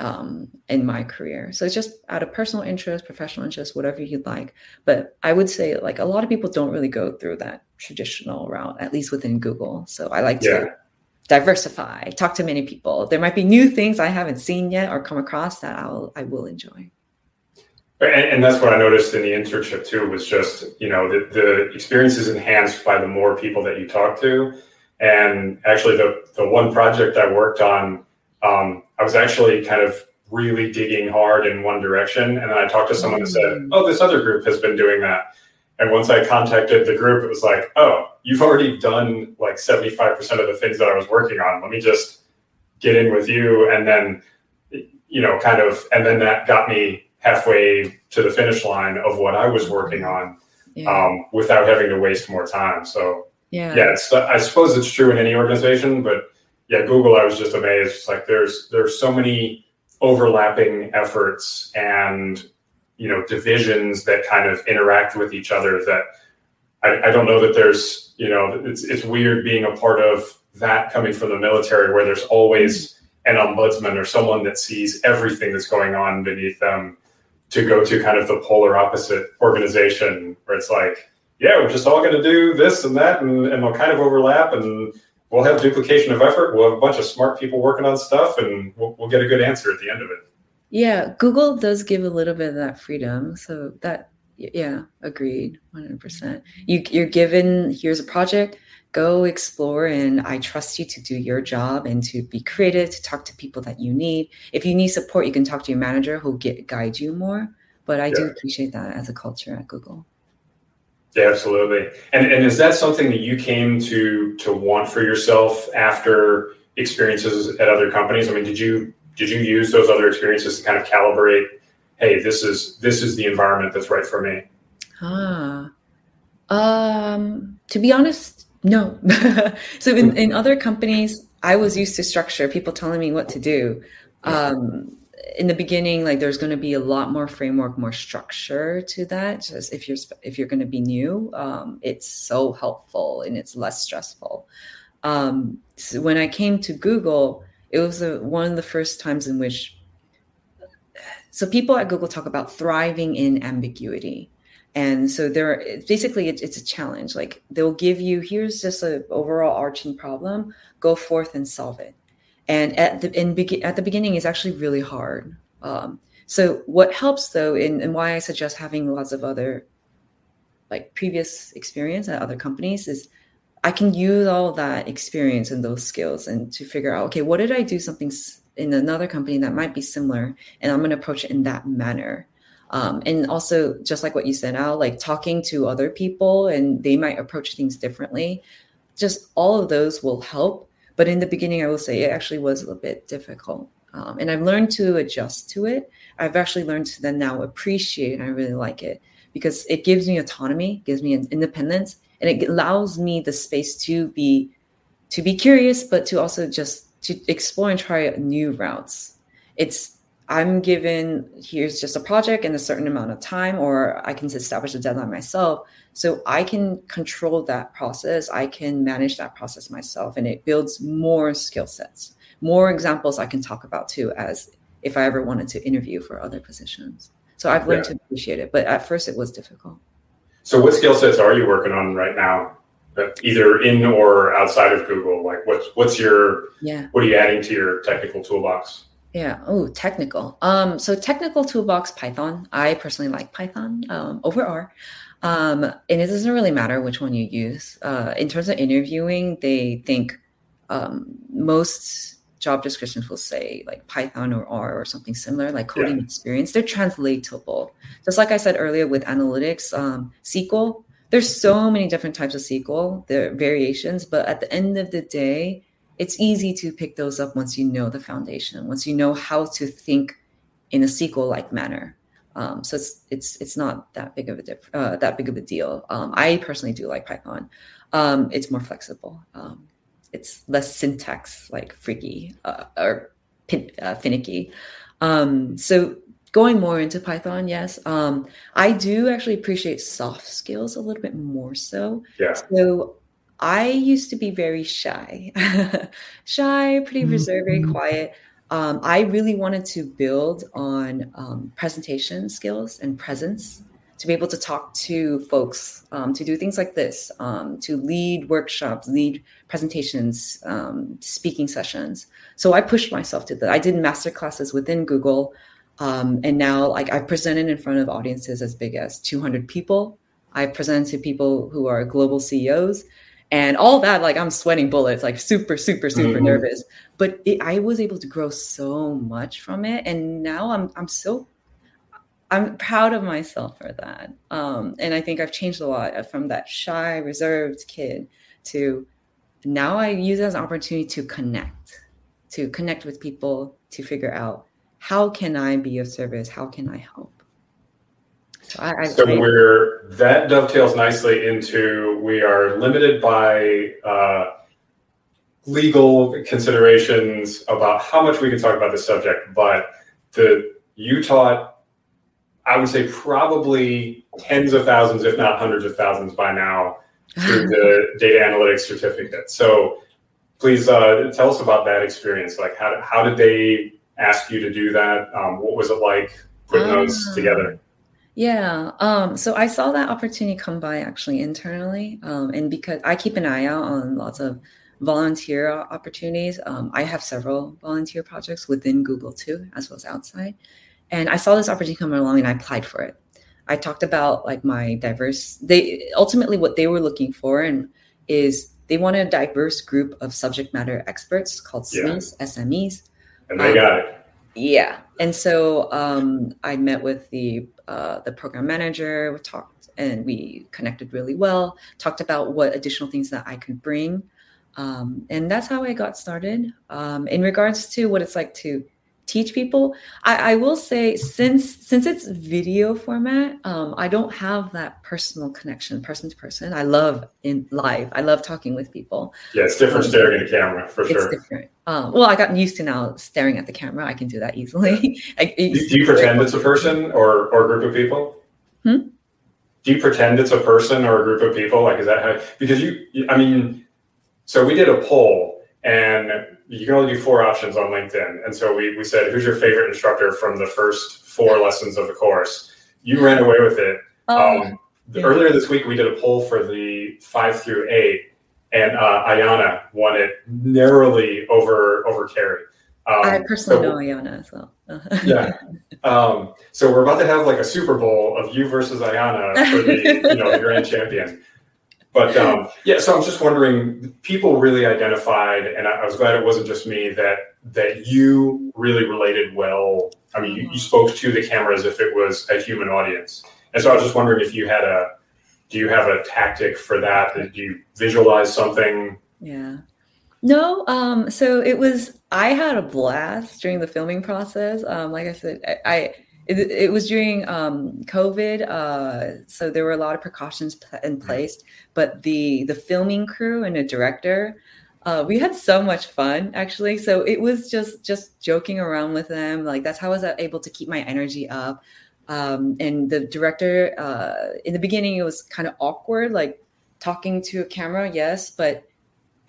um, in my career. So it's just out of personal interest, professional interest, whatever you'd like. But I would say like a lot of people don't really go through that traditional route, at least within Google. So I like yeah. to diversify, talk to many people. There might be new things I haven't seen yet or come across that I'll I will enjoy. And, and, that's what I noticed in the internship too was just you know the, the experience is enhanced by the more people that you talk to and actually, the the one project I worked on, um, I was actually kind of really digging hard in one direction, and then I talked to someone and said, mm. "Oh, this other group has been doing that." And once I contacted the group, it was like, "Oh, you've already done like seventy five percent of the things that I was working on. Let me just get in with you." And then, you know, kind of, and then that got me halfway to the finish line of what I was working on yeah. um, without having to waste more time. So yeah. Yeah it's i suppose it's true in any organization but yeah google i was just amazed it's like there's there's so many overlapping efforts and you know divisions that kind of interact with each other that I, I don't know that there's you know it's it's weird being a part of that coming from the military where there's always an ombudsman or someone that sees everything that's going on beneath them to go to kind of the polar opposite organization where it's like yeah, we're just all going to do this and that, and, and they'll kind of overlap, and we'll have duplication of effort. We'll have a bunch of smart people working on stuff, and we'll, we'll get a good answer at the end of it. Yeah, Google does give a little bit of that freedom. So that, yeah, agreed, 100%. You, you're given, here's a project, go explore, and I trust you to do your job and to be creative, to talk to people that you need. If you need support, you can talk to your manager who'll get guide you more. But I yeah. do appreciate that as a culture at Google. Yeah, absolutely. And and is that something that you came to to want for yourself after experiences at other companies? I mean, did you did you use those other experiences to kind of calibrate? Hey, this is this is the environment that's right for me. Ah, Um, to be honest, no. *laughs* so in, in other companies, I was used to structure, people telling me what to do. Um, in the beginning, like there's going to be a lot more framework, more structure to that. Just if you're if you're going to be new, um, it's so helpful and it's less stressful. Um, so when I came to Google, it was a, one of the first times in which so people at Google talk about thriving in ambiguity. And so there basically it, it's a challenge. Like they'll give you here's just an overall arching problem, go forth and solve it. And at the in at the beginning is actually really hard. Um, so what helps though, in, and why I suggest having lots of other like previous experience at other companies is I can use all that experience and those skills and to figure out, okay, what did I do something in another company that might be similar, and I'm going to approach it in that manner. Um, and also, just like what you said, Al, like talking to other people and they might approach things differently. Just all of those will help. But in the beginning, I will say it actually was a little bit difficult. Um, and I've learned to adjust to it. I've actually learned to then now appreciate and I really like it because it gives me autonomy, gives me an independence, and it allows me the space to be to be curious but to also just to explore and try new routes it's i'm given here's just a project in a certain amount of time or i can establish a deadline myself so i can control that process i can manage that process myself and it builds more skill sets more examples i can talk about too as if i ever wanted to interview for other positions so i've learned yeah. to appreciate it but at first it was difficult so, what skill sets are you working on right now, uh, either in or outside of Google? Like, what's what's your yeah? What are you adding to your technical toolbox? Yeah. Oh, technical. Um, so technical toolbox Python. I personally like Python um, over R. Um, and it doesn't really matter which one you use. Uh, in terms of interviewing, they think um, most job descriptions will say like Python or R or something similar, like coding yeah. experience. They're translatable. Just like I said earlier with analytics, um, SQL, there's so many different types of SQL, there are variations, but at the end of the day, it's easy to pick those up once you know the foundation, once you know how to think in a SQL-like manner. Um, so it's it's it's not that big of a uh, that big of a deal. Um, I personally do like Python. Um, it's more flexible. Um, it's less syntax like freaky uh, or pin, uh, finicky. Um, so going more into Python, yes. Um, I do actually appreciate soft skills a little bit more so. Yeah. So I used to be very shy, *laughs* shy, pretty reserved, very mm-hmm. quiet. Um, I really wanted to build on um, presentation skills and presence to be able to talk to folks, um, to do things like this, um, to lead workshops, lead presentations, um, speaking sessions. So I pushed myself to that. I did master classes within Google, um, and now like I've presented in front of audiences as big as 200 people. I've presented to people who are global CEOs, and all that. Like I'm sweating bullets, like super, super, super mm-hmm. nervous. But it, I was able to grow so much from it, and now I'm I'm so I'm proud of myself for that. Um, and I think I've changed a lot from that shy, reserved kid to now I use it as an opportunity to connect, to connect with people, to figure out how can I be of service? How can I help? So, I, I, so we're that dovetails nicely into we are limited by uh, legal considerations about how much we can talk about this subject, but the you taught I would say probably tens of thousands, if not hundreds of thousands by now through *laughs* the data analytics certificate. So please uh, tell us about that experience. Like how, how did they ask you to do that? Um, what was it like putting those ah. together? Yeah. Um, so I saw that opportunity come by actually internally. Um, and because I keep an eye out on lots of volunteer opportunities, um, I have several volunteer projects within Google too, as well as outside. And I saw this opportunity coming along and I applied for it. I talked about like my diverse, they ultimately what they were looking for and is they wanted a diverse group of subject matter experts called SMEs, yeah. SMEs. And they um, got it. Yeah. And so um, I met with the uh, the program manager, we talked and we connected really well, talked about what additional things that I could bring. Um, and that's how I got started. Um, in regards to what it's like to teach people. I, I, will say since since it's video format, um, I don't have that personal connection, person to person. I love in live. I love talking with people. Yeah, it's different um, staring at a camera for sure. Different. Um, well, I got used to now staring at the camera. I can do that easily. *laughs* I, do, do, you pretend it's a person or or a group of people? Hmm? Do you pretend it's a person or a group of people? Like, is that how? Because you, I mean, so we did a poll and you can only do four options on LinkedIn. And so we, we said, who's your favorite instructor from the first four lessons of the course? You ran away with it. Oh, um, yeah. Earlier this week, we did a poll for the five through eight, and uh, Ayana won it narrowly over over Carrie. Um, I personally so, know Ayana as well. *laughs* yeah. Um, so we're about to have like a Super Bowl of you versus Ayana for the you know the grand champion. But um, *laughs* yeah, so I'm just wondering, people really identified, and I, I, was glad it wasn't just me that that you really related well. I mean, you, you, mm-hmm. spoke to the camera as if it was a human audience, and so I was just wondering if you had a, do you have a tactic for that? Did you visualize something? Yeah. No, um, so it was. I had a blast during the filming process. Um, like I said, I, I it, it was during um, COVID, uh, so there were a lot of precautions in place. But the the filming crew and a director, uh, we had so much fun actually. So it was just just joking around with them. Like that's how I was able to keep my energy up. Um, and the director, uh, in the beginning, it was kind of awkward, like talking to a camera, yes, but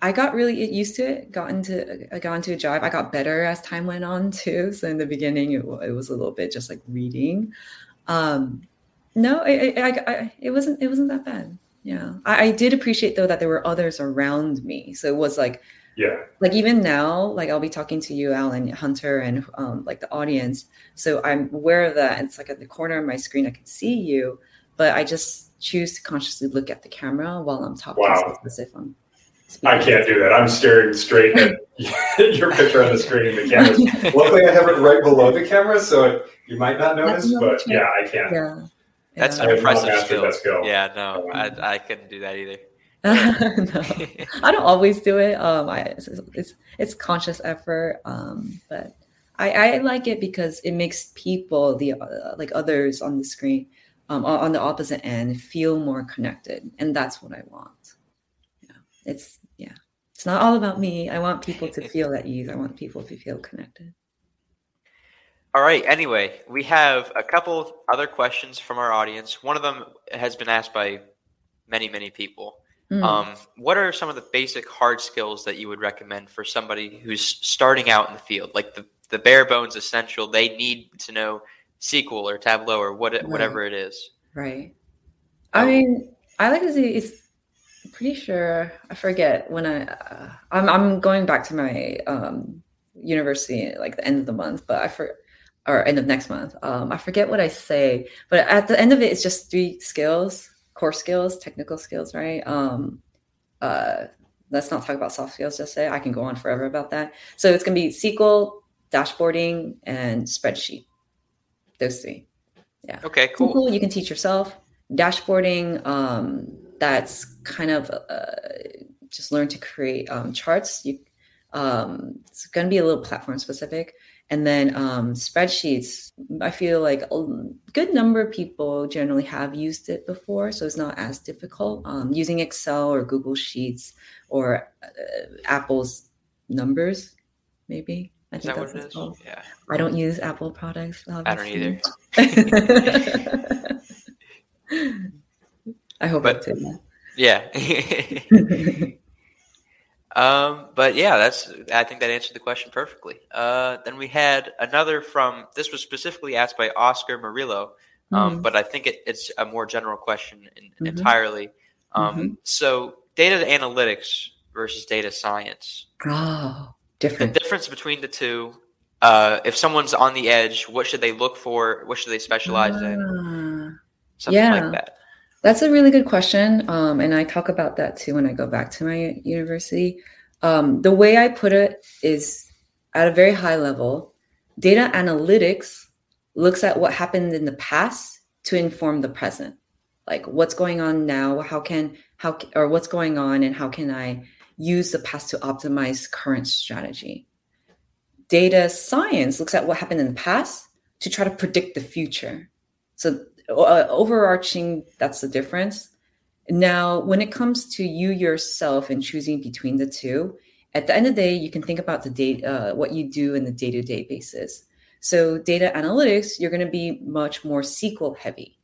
I got really used to it. Got into I got into a job. I got better as time went on too. So in the beginning, it, it was a little bit just like reading. Um, no, it, it, I, it wasn't. It wasn't that bad. Yeah, I, I, did appreciate though that there were others around me. So it was like, yeah, like even now, like I'll be talking to you, Alan, Hunter, and um, like the audience. So I'm aware of that. It's like at the corner of my screen, I can see you, but I just choose to consciously look at the camera while I'm talking, wow. as if I'm I can't do that. I'm staring straight at *laughs* your picture on the screen. The camera. Luckily, I have it right below the camera, so it, you might not notice. But yeah, I can't. Yeah. That's an impressive skill. skill. Yeah, no, I, I couldn't do that either. *laughs* no, I don't always do it. Um, I it's it's, it's conscious effort. Um, but I, I like it because it makes people the uh, like others on the screen, um, on the opposite end feel more connected, and that's what I want. Yeah, it's yeah, it's not all about me. I want people to *laughs* feel at ease. I want people to feel connected. All right. Anyway, we have a couple other questions from our audience. One of them has been asked by many, many people. Mm. Um, what are some of the basic hard skills that you would recommend for somebody who's starting out in the field? Like the, the bare bones essential, they need to know SQL or Tableau or what, right. whatever it is. Right. I mean, I like to say it's pretty sure I forget when I uh, I'm I'm going back to my um, university like the end of the month, but I for or end of next month. Um, I forget what I say, but at the end of it, it's just three skills, core skills, technical skills, right? Um, uh, let's not talk about soft skills. Just say I can go on forever about that. So it's gonna be SQL, dashboarding, and spreadsheet. Those three. Yeah. Okay. Cool. SQL you can teach yourself. Dashboarding. Um, that's kind of uh, just learn to create um, charts. You, um, it's going to be a little platform specific. And then um, spreadsheets, I feel like a good number of people generally have used it before, so it's not as difficult. Um, using Excel or Google Sheets or uh, Apple's numbers, maybe. I think that's what? Yeah. I don't use Apple products. Obviously. I don't either. *laughs* *laughs* *laughs* I hope but, it Yeah. *laughs* um, but yeah, that's. I think that answered the question perfectly. Uh, then we had another from. This was specifically asked by Oscar Murillo, um, mm-hmm. but I think it, it's a more general question in, mm-hmm. entirely. Um, mm-hmm. So, data analytics versus data science. Oh, different. The difference between the two. Uh, if someone's on the edge, what should they look for? What should they specialize uh, in? Ah. Something yeah. like that. That's a really good question. Um, and I talk about that too when I go back to my university. Um, the way I put it is at a very high level, data analytics looks at what happened in the past to inform the present. Like what's going on now, how can, how, or what's going on and how can I use the past to optimize current strategy. data science looks at what happened in the past to try to predict the future. So, uh, overarching, that's the difference. Now, when it comes to you yourself and choosing between the two, at the end of the day, you can think about the data, uh, what you do in the day to day basis. So, data analytics, you're going to be much more SQL heavy.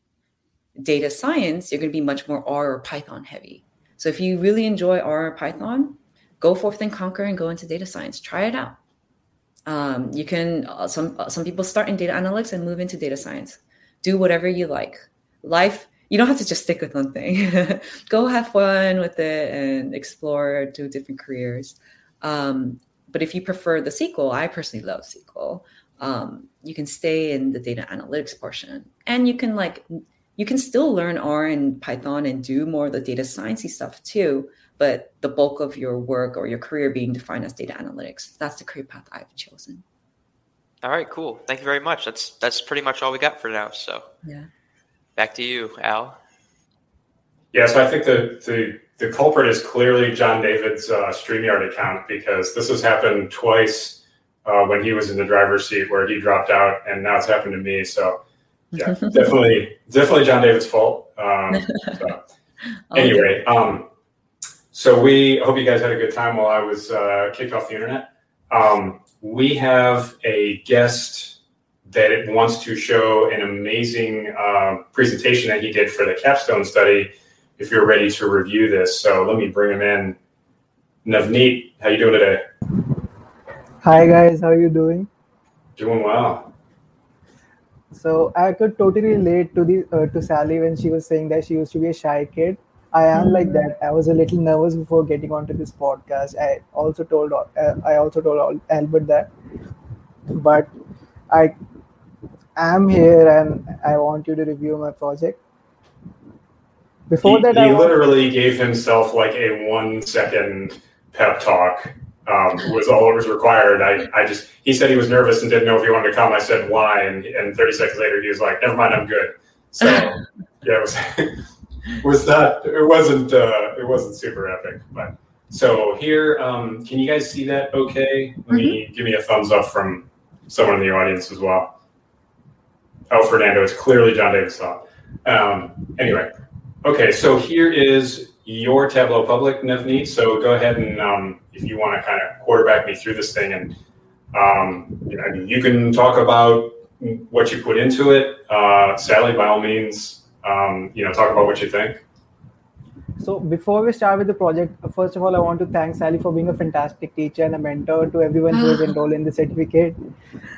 Data science, you're going to be much more R or Python heavy. So, if you really enjoy R or Python, go forth and conquer and go into data science. Try it out. Um, you can uh, some uh, some people start in data analytics and move into data science. Do whatever you like. Life, you don't have to just stick with one thing. *laughs* go have fun with it and explore, do different careers. Um, but if you prefer the SQL, I personally love SQL um, you can stay in the data analytics portion and you can like you can still learn r and python and do more of the data sciencey stuff too but the bulk of your work or your career being defined as data analytics that's the career path i've chosen all right cool thank you very much that's that's pretty much all we got for now so yeah back to you al yeah so i think the the the culprit is clearly john david's uh, streamyard account because this has happened twice uh, when he was in the driver's seat where he dropped out, and now it's happened to me. So, yeah, *laughs* definitely, definitely John David's fault. Um, so. *laughs* anyway, um, so we hope you guys had a good time while I was uh, kicked off the internet. Um, we have a guest that wants to show an amazing uh, presentation that he did for the capstone study. If you're ready to review this, so let me bring him in. Navneet, how you doing today? Hi guys, how are you doing? Doing well. So I could totally relate to the uh, to Sally when she was saying that she used to be a shy kid. I am like that. I was a little nervous before getting onto this podcast. I also told uh, I also told Albert that, but I am here and I want you to review my project. Before he, that, he I literally want... gave himself like a one second pep talk um, was all that was required. I, I just he said he was nervous and didn't know if he wanted to come. I said why, and, and 30 seconds later he was like, "Never mind, I'm good." So *laughs* yeah, it was *laughs* was not it wasn't uh, it wasn't super epic, but so here, um, can you guys see that? Okay, let mm-hmm. me give me a thumbs up from someone in the audience as well. Oh, Fernando, it's clearly John Davis saw. Um, anyway, okay, so here is your Tableau public, Navneet. So go ahead and um, if you want to kind of quarterback me through this thing, and um, you, know, you can talk about what you put into it. Uh, Sally, by all means, um, you know, talk about what you think. So before we start with the project, first of all, I want to thank Sally for being a fantastic teacher and a mentor to everyone who is enrolled in the certificate.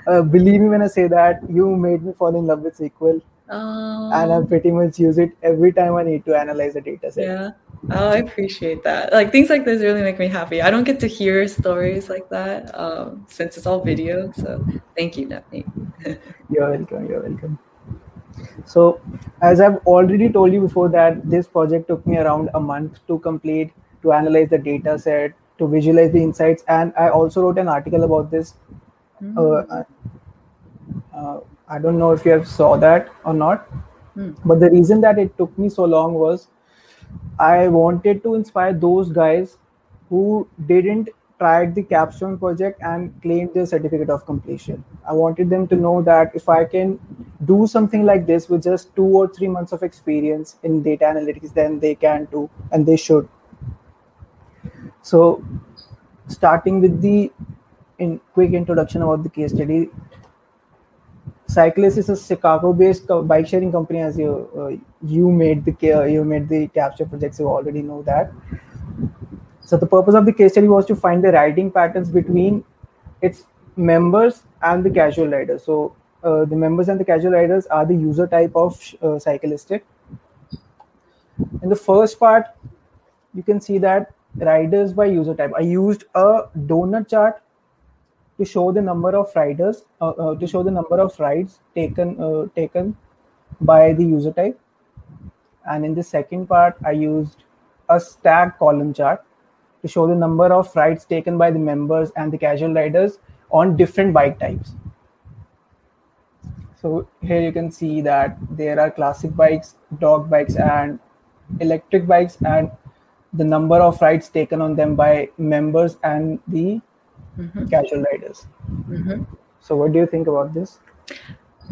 Uh, believe me when I say that you made me fall in love with SQL. Oh. And I pretty much use it every time I need to analyze a data set. Yeah. Oh, I appreciate that. Like things like this really make me happy. I don't get to hear stories like that um, since it's all video. So thank you, Navneet. *laughs* you're welcome. You're welcome. So, as I've already told you before, that this project took me around a month to complete, to analyze the data set, to visualize the insights, and I also wrote an article about this. Mm-hmm. Uh, uh, I don't know if you have saw that or not, mm. but the reason that it took me so long was I wanted to inspire those guys who didn't try the capstone project and claimed their certificate of completion. I wanted them to know that if I can do something like this with just two or three months of experience in data analytics, then they can do and they should. So, starting with the in quick introduction about the case study, Cyclistic is a Chicago-based bike sharing company. As you uh, you made the you made the capstone projects, you already know that. So the purpose of the case study was to find the riding patterns between its members and the casual riders. So uh, the members and the casual riders are the user type of uh, cyclistic. In the first part, you can see that riders by user type. I used a donut chart to show the number of riders uh, uh, to show the number of rides taken uh, taken by the user type and in the second part i used a stack column chart to show the number of rides taken by the members and the casual riders on different bike types so here you can see that there are classic bikes docked bikes and electric bikes and the number of rides taken on them by members and the mm-hmm. casual riders. Mm-hmm. So, what do you think about this?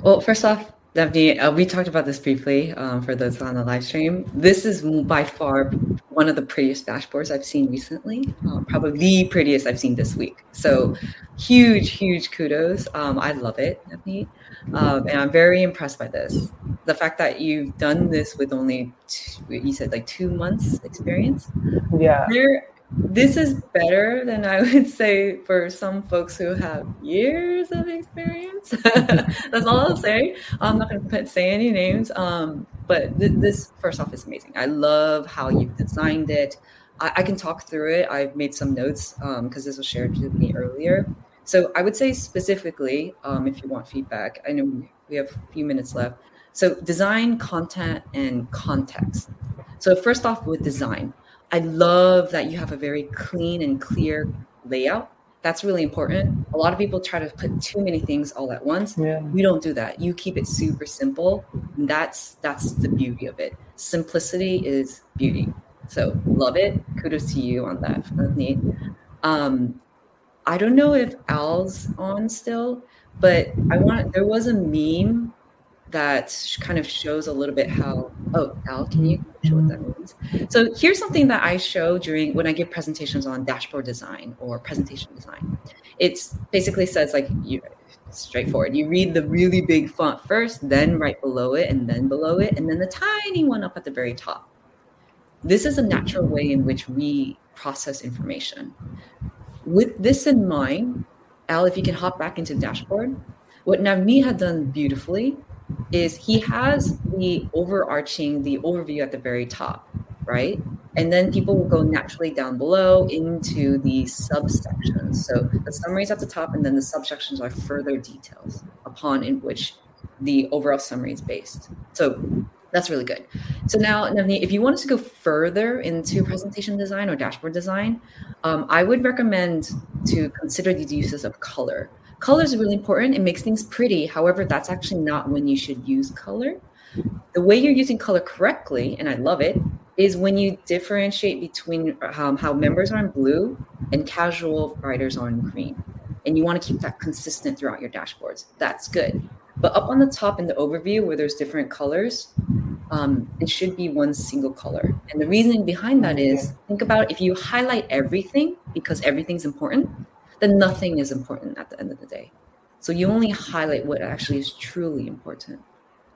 Well, first off, Definitely, uh, we talked about this briefly um, for those on the live stream. This is by far one of the prettiest dashboards I've seen recently, um, probably the prettiest I've seen this week. So, huge, huge kudos. Um, I love it, Definitely. Um, and I'm very impressed by this. The fact that you've done this with only, two, you said like two months experience. Yeah. There, this is better than I would *laughs* say for some folks who have years of experience. *laughs* That's all I'll say. I'm not going to say any names, um, but th- this first off is amazing. I love how you've designed it. I, I can talk through it. I've made some notes because um, this was shared with me earlier. So I would say specifically, um, if you want feedback, I know we have a few minutes left. So design, content, and context. So first off, with design I love that you have a very clean and clear layout. That's really important. A lot of people try to put too many things all at once. Yeah. We don't do that. You keep it super simple. that's that's the beauty of it. Simplicity is beauty. So love it. Kudos to you on that. That's neat. Um, I don't know if Al's on still, but I want. There was a meme that kind of shows a little bit how oh al can you mm-hmm. show what that means? So here's something that i show during when i give presentations on dashboard design or presentation design. It's basically says like you straightforward. You read the really big font first then right below it and then below it and then the tiny one up at the very top. This is a natural way in which we process information. With this in mind al if you can hop back into the dashboard what Navneet had done beautifully is he has the overarching, the overview at the very top, right? And then people will go naturally down below into the subsections. So the summary is at the top, and then the subsections are further details upon in which the overall summary is based. So that's really good. So now, if you wanted to go further into presentation design or dashboard design, um, I would recommend to consider these uses of color. Color is really important. It makes things pretty. However, that's actually not when you should use color. The way you're using color correctly, and I love it, is when you differentiate between um, how members are in blue and casual riders are in green. And you want to keep that consistent throughout your dashboards. That's good. But up on the top in the overview where there's different colors, um, it should be one single color. And the reasoning behind that is think about if you highlight everything because everything's important, then nothing is important at the end of the day. So you only highlight what actually is truly important.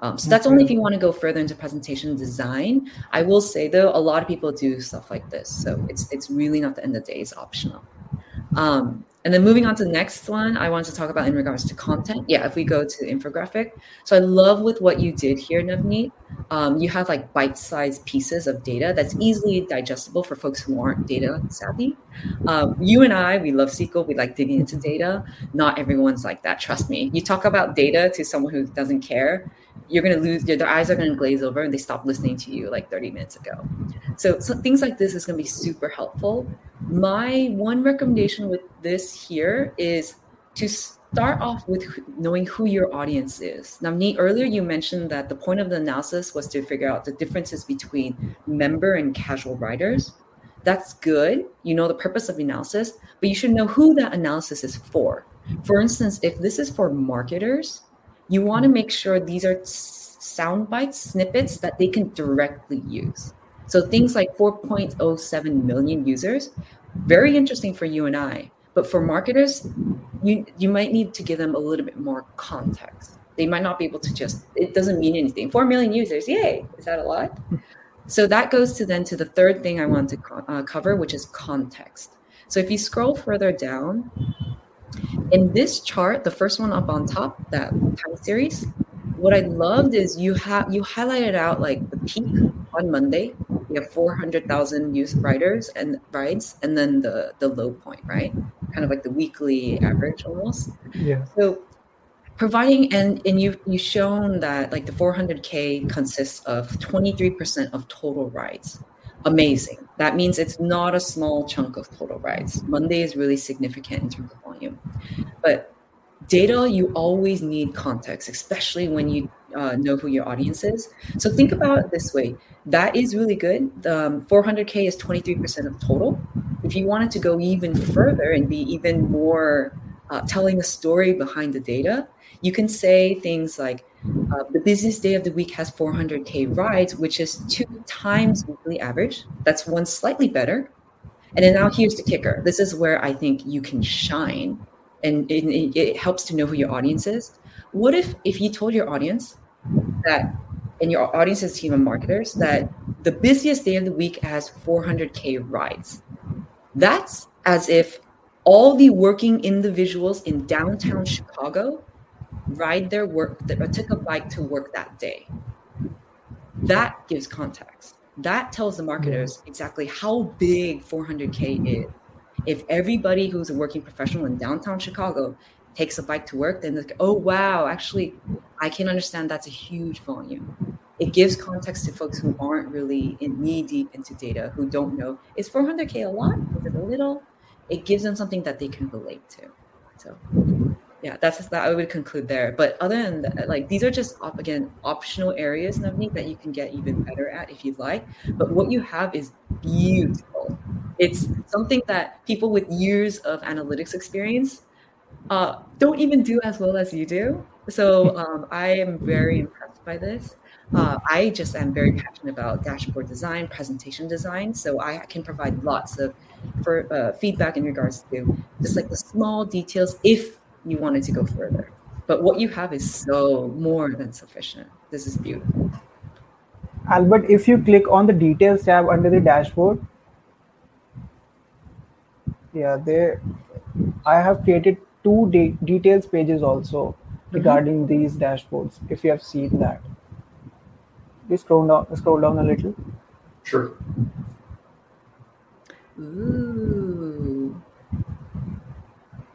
Um, so that's only if you want to go further into presentation design. I will say though, a lot of people do stuff like this, so it's it's really not the end of the day. It's optional. Um, and then moving on to the next one, I wanted to talk about in regards to content. Yeah, if we go to infographic. So I love with what you did here, Navneet. Um, you have like bite-sized pieces of data that's easily digestible for folks who aren't data savvy. Um, you and I, we love SQL. We like digging into data. Not everyone's like that. Trust me. You talk about data to someone who doesn't care, you're going to lose their eyes are going to glaze over and they stop listening to you like 30 minutes ago. So, so things like this is going to be super helpful. My one recommendation with this here is to start off with knowing who your audience is. Navneet, earlier you mentioned that the point of the analysis was to figure out the differences between member and casual riders that's good. You know the purpose of the analysis but you should know who that analysis is for. For instance if this is for marketers you want to make sure these are sound bites, snippets that they can directly use. So things like 4.07 million users, very interesting for you and I. But for marketers, you you might need to give them a little bit more context. They might not be able to just it doesn't mean anything. 4 million users, yay. Is that a lot? *laughs* So that goes to then to the third thing I want to uh, cover, which is context. So if you scroll further down, in this chart, the first one up on top, that time series, what I loved is you have you highlighted out like the peak on Monday. We have 400,000 youth riders and rides, and then the the low point, right? Kind of like the weekly average almost. Yeah. So providing and and you you shown that like the 400k consists of 23% of total rides amazing. That means it's not a small chunk of total rides. Monday is really significant in terms of volume. But data, you always need context, especially when you uh, know who your audience is. So think about it this way that is really good. The, um, 400K is 23% of total. If if you wanted to go even further and be even more uh, telling a story behind the data, you can say things like uh, the busiest day of the week has 400k rides, which is two times weekly average. That's one slightly better. And then now here's the kicker. This is where I think you can shine, and it, it helps to know who your audience is. What if if you told your audience that, and your audience is team of marketers, that the busiest day of the week has 400k rides? That's as if all the working individuals in downtown Chicago ride their work or took a bike to work that day. That gives context. That tells the marketers mm-hmm. exactly how big 400K is. If everybody who's a working professional in downtown Chicago takes a bike to work, then like, oh wow, actually, I can understand that's a huge volume. It gives context to folks who aren't really in knee deep into data, who don't know is 400k a lot? Is it a little? It gives them something that they can relate to. So yeah, that's that I would conclude there. But other than that, like these are just op- again optional areas, Navneet, that you can get even better at if you'd like. But what you have is beautiful. It's something that people with years of analytics experience uh, don't even do as well as you do. So *laughs* um, I am very impressed by this. Uh, I just am very passionate about dashboard design, presentation design. So I can provide lots of for uh, feedback in regards to just like the small details if you wanted to go further. But what you have is so more than sufficient. This is beautiful. Albert, if you click on the details tab under the dashboard, yeah, there I have created two de- details pages also mm-hmm. regarding mm-hmm. these dashboards. If you have seen that, please scroll down, scroll down a little. Sure. Ooh.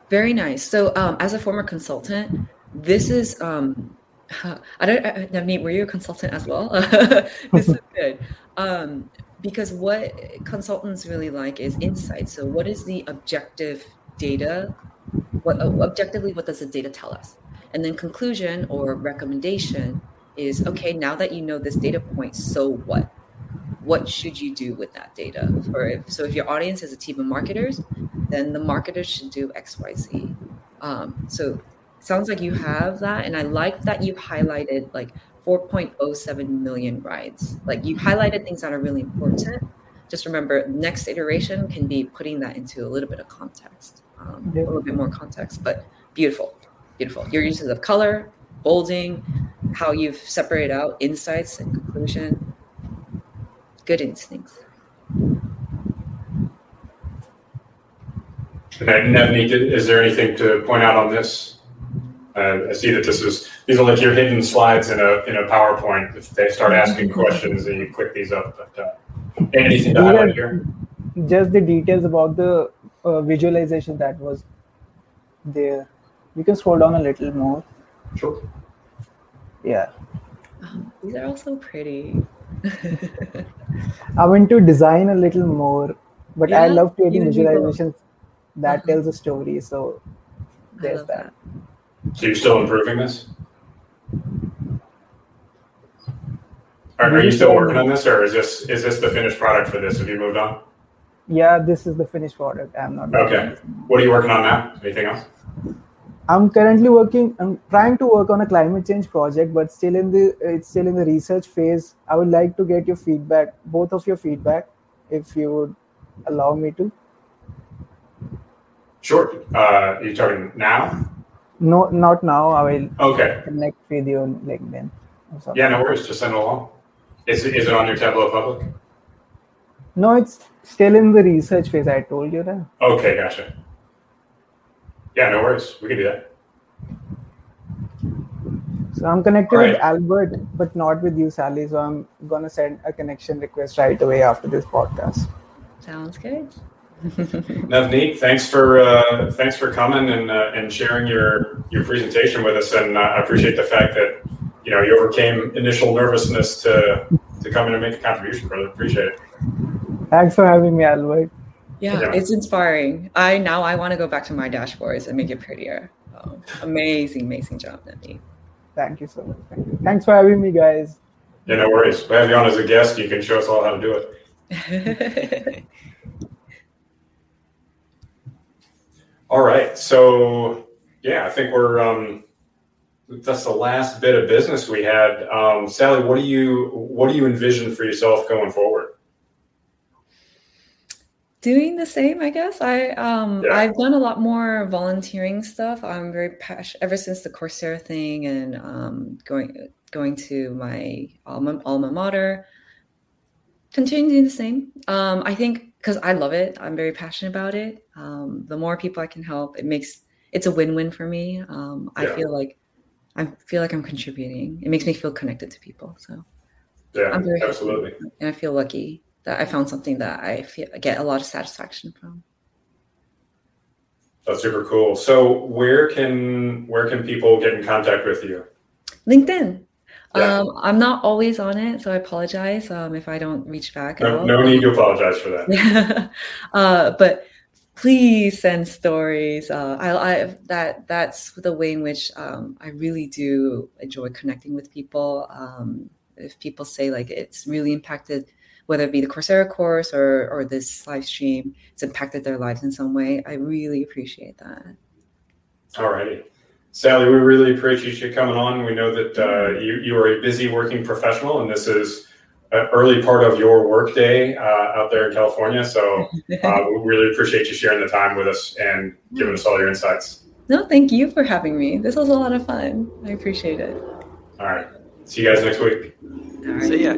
Very nice. So, um, as a former consultant, this is um, *laughs* I don't, Navneet, were you a consultant as well? *laughs* this is good. Um, because what consultants really like is insight. So, what is the objective data? What uh, objectively, what does the data tell us? And then conclusion or recommendation is okay. Now that you know this data point, so what? What should you do with that data? Or if, so if your audience is a team of marketers, then the marketers should do X, Y, Z. Um, so sounds like you have that, and I like that you highlighted like 4.07 million rides. Like you highlighted things that are really important. Just remember, next iteration can be putting that into a little bit of context, um, a little bit more context. But beautiful, beautiful. Your uses of color, bolding, how you've separated out insights and conclusion good instincts. Navneet, is there anything to point out on this? Uh, I see that this is these are like your hidden slides in a in a PowerPoint. If they start asking questions, and you click these up. But uh, anything to highlight here? Just the details about the uh, visualization that was there. You can scroll down a little more. Sure. Yeah. Oh, these are all so pretty. I want to design a little more, but yeah, I love creating visualizations that uh-huh. tells a story. So there's that. that. So you're still improving this? Are, are you still working on this, or is this is this the finished product for this? Have you moved on? Yeah, this is the finished product. I'm not. Okay. What are you working on now? Anything else? I'm currently working. I'm trying to work on a climate change project, but still in the it's still in the research phase. I would like to get your feedback, both of your feedback, if you would allow me to. Sure. Uh, you talking now? No, not now. I will. Okay. Connect with you on LinkedIn. Yeah, no worries. Just send it along. Is it, is it on your Tableau public? No, it's still in the research phase. I told you that. Okay, gotcha. Yeah, no worries. We can do that. So I'm connected right. with Albert, but not with you, Sally. So I'm gonna send a connection request right away after this podcast. Sounds good. *laughs* Navneet, thanks for uh, thanks for coming and uh, and sharing your your presentation with us, and uh, I appreciate the fact that you know you overcame initial nervousness to to come in and make a contribution, brother. Appreciate it. Thanks for having me, Albert. Yeah, yeah, it's inspiring. I now I want to go back to my dashboards and make it prettier. Oh, amazing, amazing job, Navneet. Thank you so much. Thank you. Thanks for having me, guys. Yeah, no worries. We have you on as a guest. You can show us all how to do it. *laughs* All right. So, yeah, I think we're, um, that's the last bit of business we had. Um, Sally, what do you, what do you envision for yourself going forward? Doing the same i guess. I um yeah. i've done a lot more volunteering stuff. I'm very passionate ever since the coursera thing and um going going to my alma, alma mater. Continue doing the same. Um i think because i love it. I'm very passionate about it. Um the more people i can help it makes it's a win-win for me. Um i feel like i feel like i'm contributing. It makes me feel connected to people so. Yeah absolutely. and i feel lucky that I found something that I feel, get a lot of satisfaction from. That's super cool. So where can where can people get in contact with you? LinkedIn. Yeah. Um, I'm not always on it, so I apologize um, if I don't reach back. No, no need to apologize for that. *laughs* uh, but please send stories. Uh, I, I, that that's the way in which um, I really do enjoy connecting with people. Um, if people say like it's really impacted whether it be the Coursera course or or this live stream, it's impacted their lives in some way. I really appreciate that. All righty. Sally, we really appreciate you coming on. We know that uh, you, you are a busy working professional, and this is an early part of your workday uh, out there in California. So *laughs* uh, we really appreciate you sharing the time with us and giving us all your insights. No, thank you for having me. This was a lot of fun. I appreciate it. All right. See you guys next week. See ya.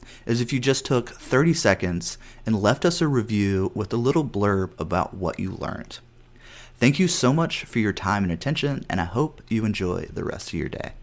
is if you just took 30 seconds and left us a review with a little blurb about what you learned. Thank you so much for your time and attention, and I hope you enjoy the rest of your day.